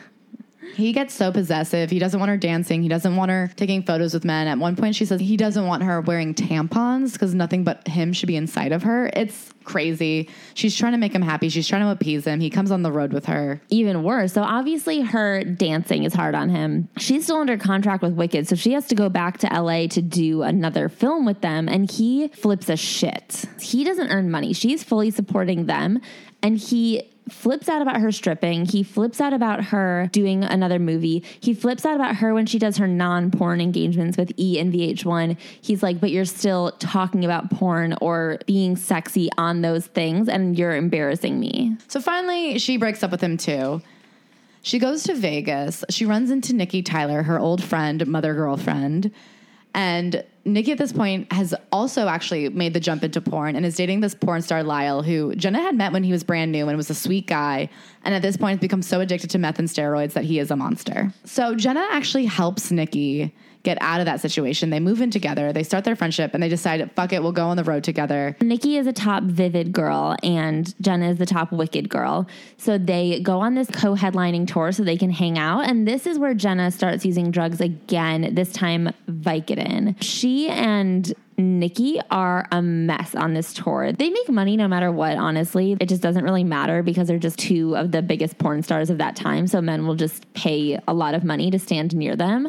he gets so possessive. He doesn't want her dancing. He doesn't want her taking photos with men. At one point, she says he doesn't want her wearing tampons because nothing but him should be inside of her. It's crazy. She's trying to make him happy. She's trying to appease him. He comes on the road with her. Even worse. So, obviously, her dancing is hard on him. She's still under contract with Wicked. So, she has to go back to LA to do another film with them. And he flips a shit. He doesn't earn money. She's fully supporting them. And he flips out about her stripping. He flips out about her doing another movie. He flips out about her when she does her non porn engagements with E and VH1. He's like, but you're still talking about porn or being sexy on those things, and you're embarrassing me. So finally, she breaks up with him too. She goes to Vegas. She runs into Nikki Tyler, her old friend, mother girlfriend. And Nikki at this point has also actually made the jump into porn and is dating this porn star Lyle, who Jenna had met when he was brand new and was a sweet guy. And at this point, has become so addicted to meth and steroids that he is a monster. So Jenna actually helps Nikki get out of that situation. They move in together, they start their friendship, and they decide, fuck it, we'll go on the road together. Nikki is a top vivid girl and Jenna is the top wicked girl. So they go on this co headlining tour so they can hang out. And this is where Jenna starts using drugs again, this time Vicodin. She and Nikki are a mess on this tour. They make money no matter what, honestly. It just doesn't really matter because they're just two of the biggest porn stars of that time. So men will just pay a lot of money to stand near them,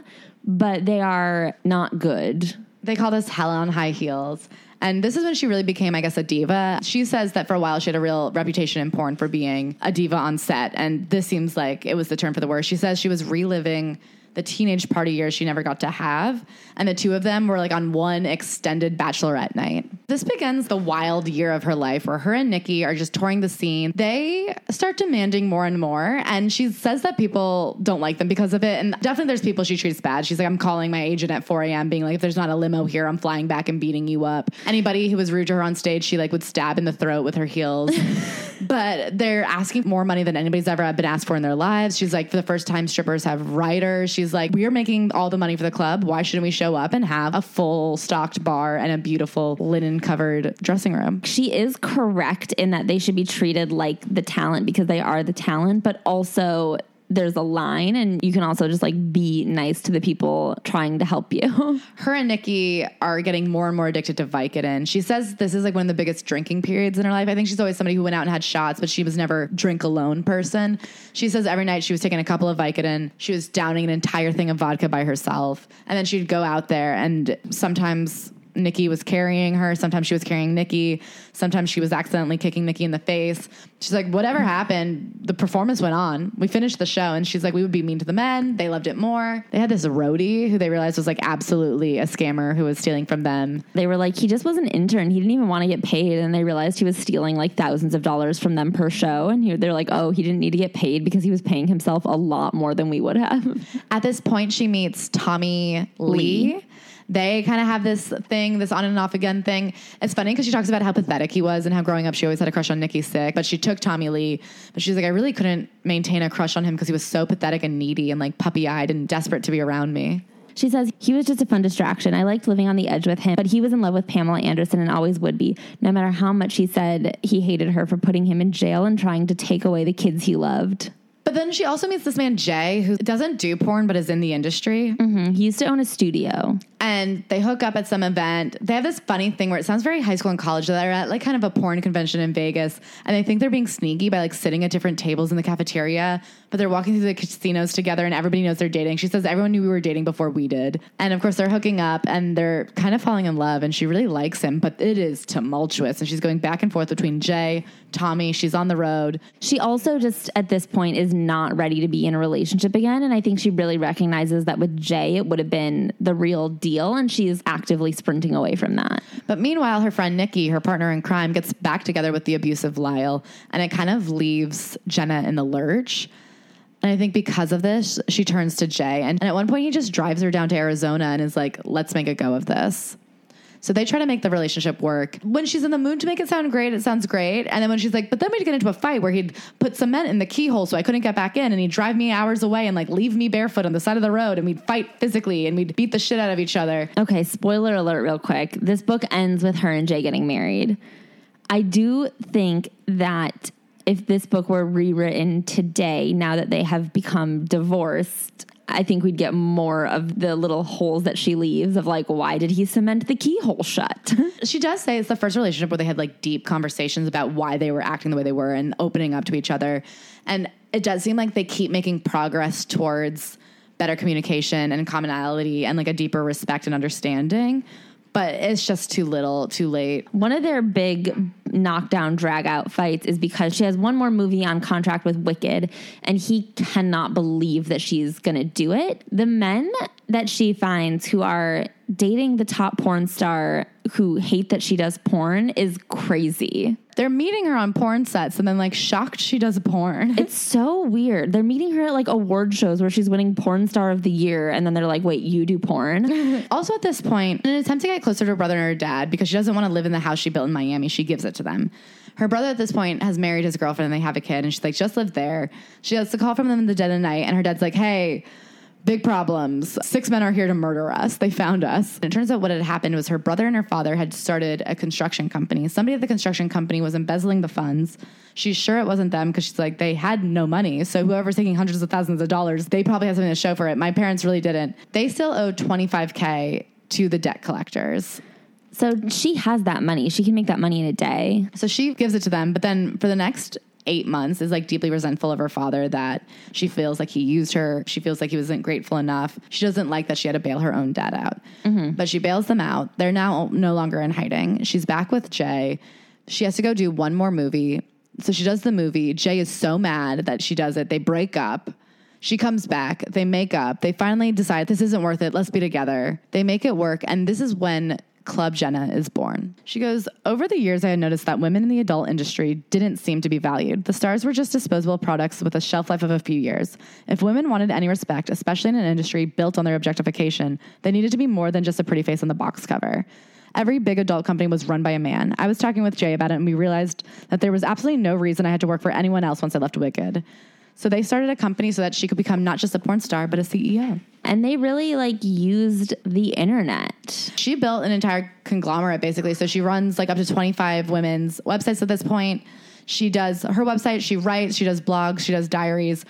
but they are not good. They call this Hell on High Heels. And this is when she really became, I guess, a diva. She says that for a while she had a real reputation in porn for being a diva on set. And this seems like it was the term for the worst. She says she was reliving the teenage party years she never got to have. And the two of them were like on one extended bachelorette night. This begins the wild year of her life where her and Nikki are just touring the scene. They start demanding more and more. And she says that people don't like them because of it. And definitely there's people she treats bad. She's like, I'm calling my agent at 4 a.m. being like, if there's not a limo here, I'm flying back and beating you up. Anybody who was rude to her on stage, she like would stab in the throat with her heels. but they're asking more money than anybody's ever been asked for in their lives. She's like, for the first time, strippers have writers. She's like, we're making all the money for the club. Why shouldn't we show up and have a full stocked bar and a beautiful linen covered dressing room? she is correct in that they should be treated like the talent because they are the talent, but also there's a line and you can also just like be nice to the people trying to help you. Her and Nikki are getting more and more addicted to Vicodin. She says this is like one of the biggest drinking periods in her life. I think she's always somebody who went out and had shots, but she was never drink alone person. She says every night she was taking a couple of Vicodin. She was downing an entire thing of vodka by herself. And then she'd go out there and sometimes Nikki was carrying her. Sometimes she was carrying Nikki. Sometimes she was accidentally kicking Nikki in the face. She's like, whatever happened, the performance went on. We finished the show, and she's like, we would be mean to the men. They loved it more. They had this roadie who they realized was like absolutely a scammer who was stealing from them. They were like, he just was an intern. He didn't even want to get paid. And they realized he was stealing like thousands of dollars from them per show. And he, they're like, oh, he didn't need to get paid because he was paying himself a lot more than we would have. At this point, she meets Tommy Lee. Lee. They kind of have this thing, this on and off again thing. It's funny because she talks about how pathetic he was and how growing up she always had a crush on Nikki Sixx. But she took Tommy Lee, but she's like, I really couldn't maintain a crush on him because he was so pathetic and needy and like puppy eyed and desperate to be around me. She says, he was just a fun distraction. I liked living on the edge with him, but he was in love with Pamela Anderson and always would be, no matter how much he said he hated her for putting him in jail and trying to take away the kids he loved. But then she also meets this man, Jay, who doesn't do porn but is in the industry. Mhm. He used to own a studio. and they hook up at some event. They have this funny thing where it sounds very high school and college. They're at like kind of a porn convention in Vegas, and they think they're being sneaky by like sitting at different tables in the cafeteria. But they're walking through the casinos together, and everybody knows they're dating. She says everyone knew we were dating before we did, and of course they're hooking up and they're kind of falling in love. And she really likes him, but it is tumultuous, and she's going back and forth between Jay, Tommy. She's on the road. She also just at this point is not ready to be in a relationship again. And I think she really recognizes that with Jay, it would have been the real deal. And she is actively sprinting away from that. But meanwhile, her friend Nikki, her partner in crime, gets back together with the abusive Lyle, and it kind of leaves Jenna in the lurch. And I think because of this, she turns to Jay. And, and at one point, he just drives her down to Arizona and is like, let's make a go of this. So they try to make the relationship work. When she's in the mood to make it sound great, it sounds great. And then when she's like, but then we'd get into a fight where he'd put cement in the keyhole so I couldn't get back in and he'd drive me hours away and like leave me barefoot on the side of the road and we'd fight physically and we'd beat the shit out of each other. Okay, spoiler alert, real quick. This book ends with her and Jay getting married. I do think that if this book were rewritten today, now that they have become divorced, I think we'd get more of the little holes that she leaves of like, why did he cement the keyhole shut? She does say it's the first relationship where they had like deep conversations about why they were acting the way they were and opening up to each other. And it does seem like they keep making progress towards better communication and commonality and like a deeper respect and understanding. But it's just too little, too late. One of their big knockdown drag out fights is because she has one more movie on contract with Wicked and he cannot believe that she's going to do it. The men that she finds who are dating the top porn star who hate that she does porn is crazy. They're meeting her on porn sets and then like shocked she does porn. It's so weird. They're meeting her at like award shows where she's winning porn star of the year and then they're like, "Wait, you do porn?" Also, at this point, in an attempt to get closer to her brother and her dad, because she doesn't want to live in the house she built in Miami, she gives it to them. Her brother at this point has married his girlfriend and they have a kid, and she's like, just live there. She gets a call from them in the dead of night, and her dad's like, hey, big problems. Six men are here to murder us. They found us. And it turns out what had happened was her brother and her father had started a construction company. Somebody at the construction company was embezzling the funds. She's sure it wasn't them because she's like, they had no money. So whoever's taking hundreds of thousands of dollars, they probably have something to show for it. My parents really didn't. They still owe 25K to the debt collectors. so she has that money. She can make that money in a day. So she gives it to them, but then for the next eight months is like deeply resentful of her father that she feels like he used her. She feels like he wasn't grateful enough. She doesn't like that she had to bail her own dad out. Mm-hmm. But she bails them out. They're now no longer in hiding. She's back with Jay. She has to go do one more movie. So she does the movie. Jay is so mad that she does it. They break up. She comes back. They make up. They finally decide this isn't worth it. Let's be together. They make it work. And this is when Club Jenna is born. She goes, Over the years, I had noticed that women in the adult industry didn't seem to be valued. The stars were just disposable products with a shelf life of a few years. If women wanted any respect, especially in an industry built on their objectification, they needed to be more than just a pretty face on the box cover. Every big adult company was run by a man. I was talking with Jay about it, and we realized that there was absolutely no reason I had to work for anyone else once I left Wicked. So they started a company so that she could become not just a porn star, but a CEO. And they really like used the internet. She built an entire conglomerate basically. So she runs like up to 25 women's websites at this point. She does her website, she writes, she does blogs, she does diaries.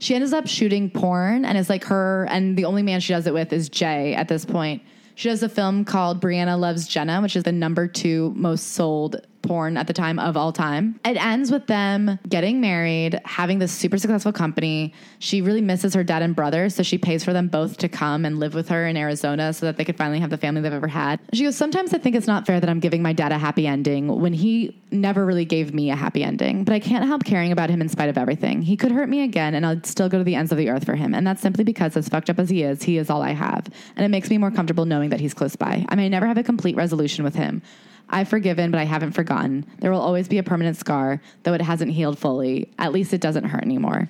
She ends up shooting porn and it's like her and the only man she does it with is Jay at this point. She does a film called Briana Loves Jenna, which is the number two most sold porn at the time of all time. It ends with them getting married, having this super successful company. She really misses her dad and brother, so she pays for them both to come and live with her in Arizona so that they could finally have the family they've ever had. She goes, Sometimes I think it's not fair that I'm giving my dad a happy ending when he never really gave me a happy ending, but I can't help caring about him in spite of everything. He could hurt me again, and I'd still go to the ends of the earth for him. And that's simply because, as fucked up as he is, he is all I have. And it makes me more comfortable knowing that he's close by. I may never have a complete resolution with him. I've forgiven, but I haven't forgotten. There will always be a permanent scar, though it hasn't healed fully. At least it doesn't hurt anymore.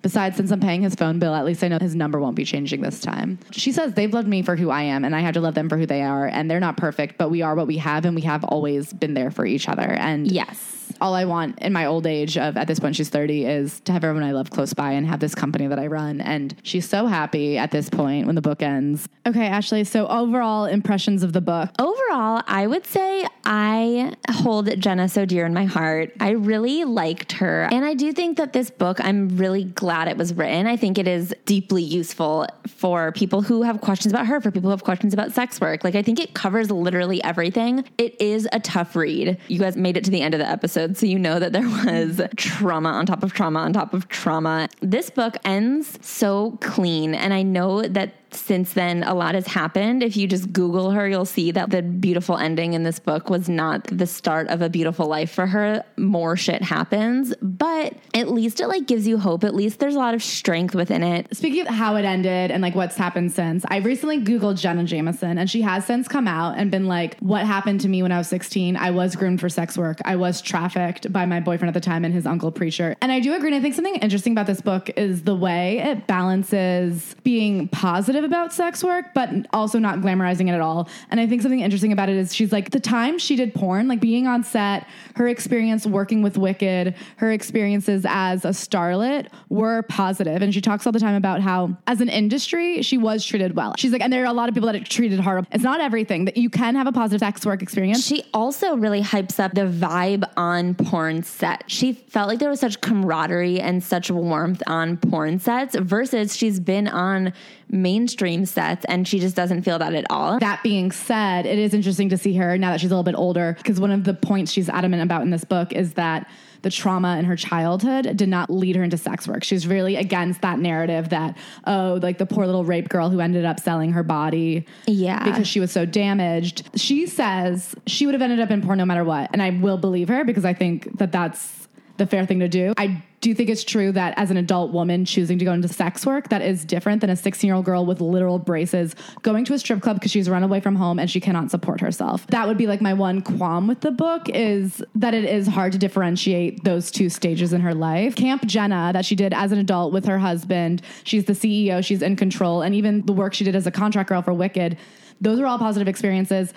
Besides, since I'm paying his phone bill, at least I know his number won't be changing this time. She says they've loved me for who I am, and I have to love them for who they are. And they're not perfect, but we are what we have, and we have always been there for each other. And Yes. all I want in my old age of at this point she's 30 is to have everyone I love close by and have this company that I run and she's so happy at this point when the book ends. Okay, Ashley, so overall impressions of the book. Overall, I would say I hold Jenna so dear in my heart. I really liked her. And I do think that this book, I'm really glad it was written. I think it is deeply useful for people who have questions about her, for people who have questions about sex work. Like, I think it covers literally everything. It is a tough read. You guys made it to the end of the episode, so you know that there was trauma on top of trauma on top of trauma. This book ends so clean. And I know that since then a lot has happened if you just google her you'll see that the beautiful ending in this book was not the start of a beautiful life for her more shit happens but at least it like gives you hope at least there's a lot of strength within it Speaking of how it ended and like what's happened since, I recently Googled Jenna Jameson and she has since come out and been like, What happened to me when I was 16? I was groomed for sex work. I was trafficked by my boyfriend at the time and his uncle preacher. And I do agree. And I think something interesting about this book is the way it balances being positive about sex work, but also not glamorizing it at all. And I think something interesting about it is she's like, the time she did porn, like being on set, her experience working with Wicked, her experiences as a starlet were positive. And she talks all the time about how, as an industry, she was treated well. She's like, and there are a lot of people that are treated horrible. It's not everything that you can have a positive sex work experience. she also really hypes up the vibe on porn set. She felt like there was such camaraderie and such warmth on porn sets versus she's been on mainstream sets and she just doesn't feel that at all. That being said, it is interesting to see her now that she's a little bit older because one of the points she's adamant about in this book is that the trauma in her childhood did not lead her into sex work. She's really against that narrative that, oh, like the poor little rape girl who ended up selling her body Yeah. because she was so damaged. She says she would have ended up in porn no matter what. And I will believe her because I think that that's the fair thing to do. I do you think it's true that as an adult woman choosing to go into sex work, that is different than a 16 year old girl with literal braces going to a strip club because she's run away from home and she cannot support herself. That would be like my one qualm with the book is that it is hard to differentiate those two stages in her life. Camp Jenna, that she did as an adult with her husband, she's the CEO, she's in control, and even the work she did as a contract girl for Wicked, those are all positive experiences.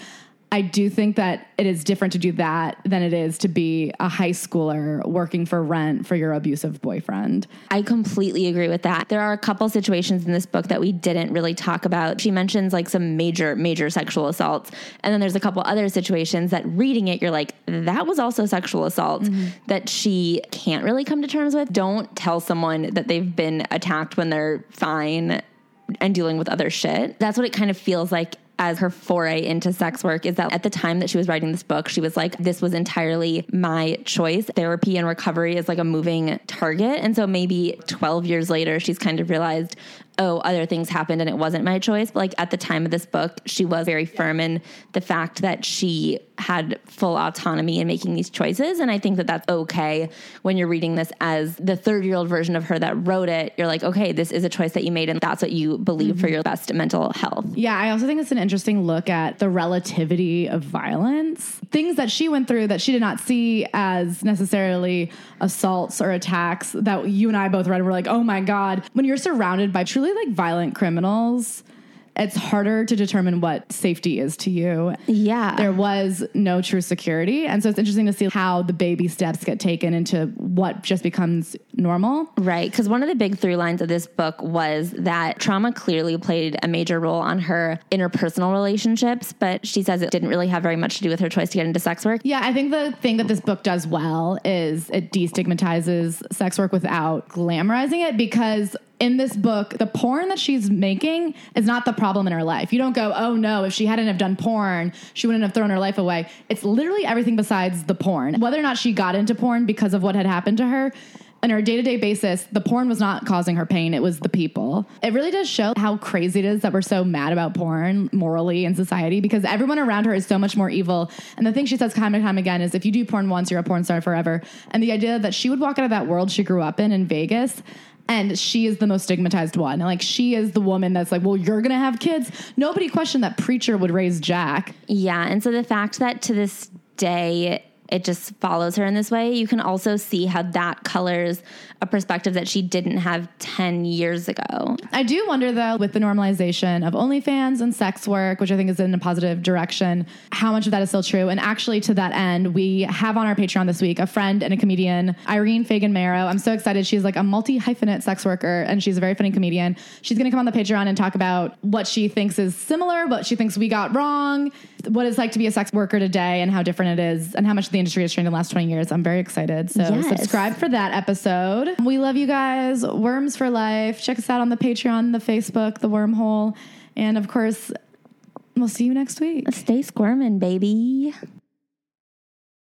I do think that it is different to do that than it is to be a high schooler working for rent for your abusive boyfriend. I completely agree with that. There are a couple situations in this book that we didn't really talk about. She mentions like some major, major sexual assaults. And then there's a couple other situations that reading it, you're like, that was also sexual assault mm-hmm. that she can't really come to terms with. Don't tell someone that they've been attacked when they're fine and dealing with other shit. That's what it kind of feels like as her foray into sex work is that at the time that she was writing this book, she was like, this was entirely my choice. Therapy and recovery is like a moving target. And so maybe 12 years later, she's kind of realized, oh, other things happened and it wasn't my choice. But like at the time of this book, she was very firm in the fact that she had full autonomy in making these choices. And I think that that's okay when you're reading this as the 30 year old version of her that wrote it. You're like, okay, this is a choice that you made and that's what you believe for mm-hmm. your best mental health. Yeah, I also think it's an interesting look at the relativity of violence. Things that she went through that she did not see as necessarily assaults or attacks that you and I both read were like, oh my God. When you're surrounded by truly like violent criminals, it's harder to determine what safety is to you. Yeah. There was no true security. And so it's interesting to see how the baby steps get taken into what just becomes normal. Right. Because one of the big through lines of this book was that trauma clearly played a major role on her interpersonal relationships, but she says it didn't really have very much to do with her choice to get into sex work. Yeah, I think the thing that this book does well is it destigmatizes sex work without glamorizing it because in this book, the porn that she's making is not the problem in her life. You don't go, oh no, if she hadn't have done porn, she wouldn't have thrown her life away. It's literally everything besides the porn. Whether or not she got into porn because of what had happened to her, on her day to day basis, the porn was not causing her pain. It was the people. It really does show how crazy it is that we're so mad about porn morally in society because everyone around her is so much more evil. And the thing she says time and time again is if you do porn once, you're a porn star forever. And the idea that she would walk out of that world she grew up in in Vegas. And she is the most stigmatized one. Like, she is the woman that's like, well, you're to have kids. Nobody questioned that preacher would raise Jack. Yeah. And so the fact that to this day, it just follows her in this way, you can also see how that colors a perspective that she didn't have 10 years ago. I do wonder though, with the normalization of OnlyFans and sex work, which I think is in a positive direction, how much of that is still true. And actually, to that end, we have on our Patreon this week a friend and a comedian, Irene Fagan Marrow. I'm so excited. She's like a multi hyphenate sex worker and she's a very funny comedian. She's going to come on the Patreon and talk about what she thinks is similar, what she thinks we got wrong, what it's like to be a sex worker today, and how different it is, and how much the industry has changed in the last 20 years. I'm very excited. So Yes. subscribe for that episode. We love you guys. Worms for life. Check us out on the Patreon, the Facebook, the wormhole. And of course, we'll see you next week. Stay squirming, baby.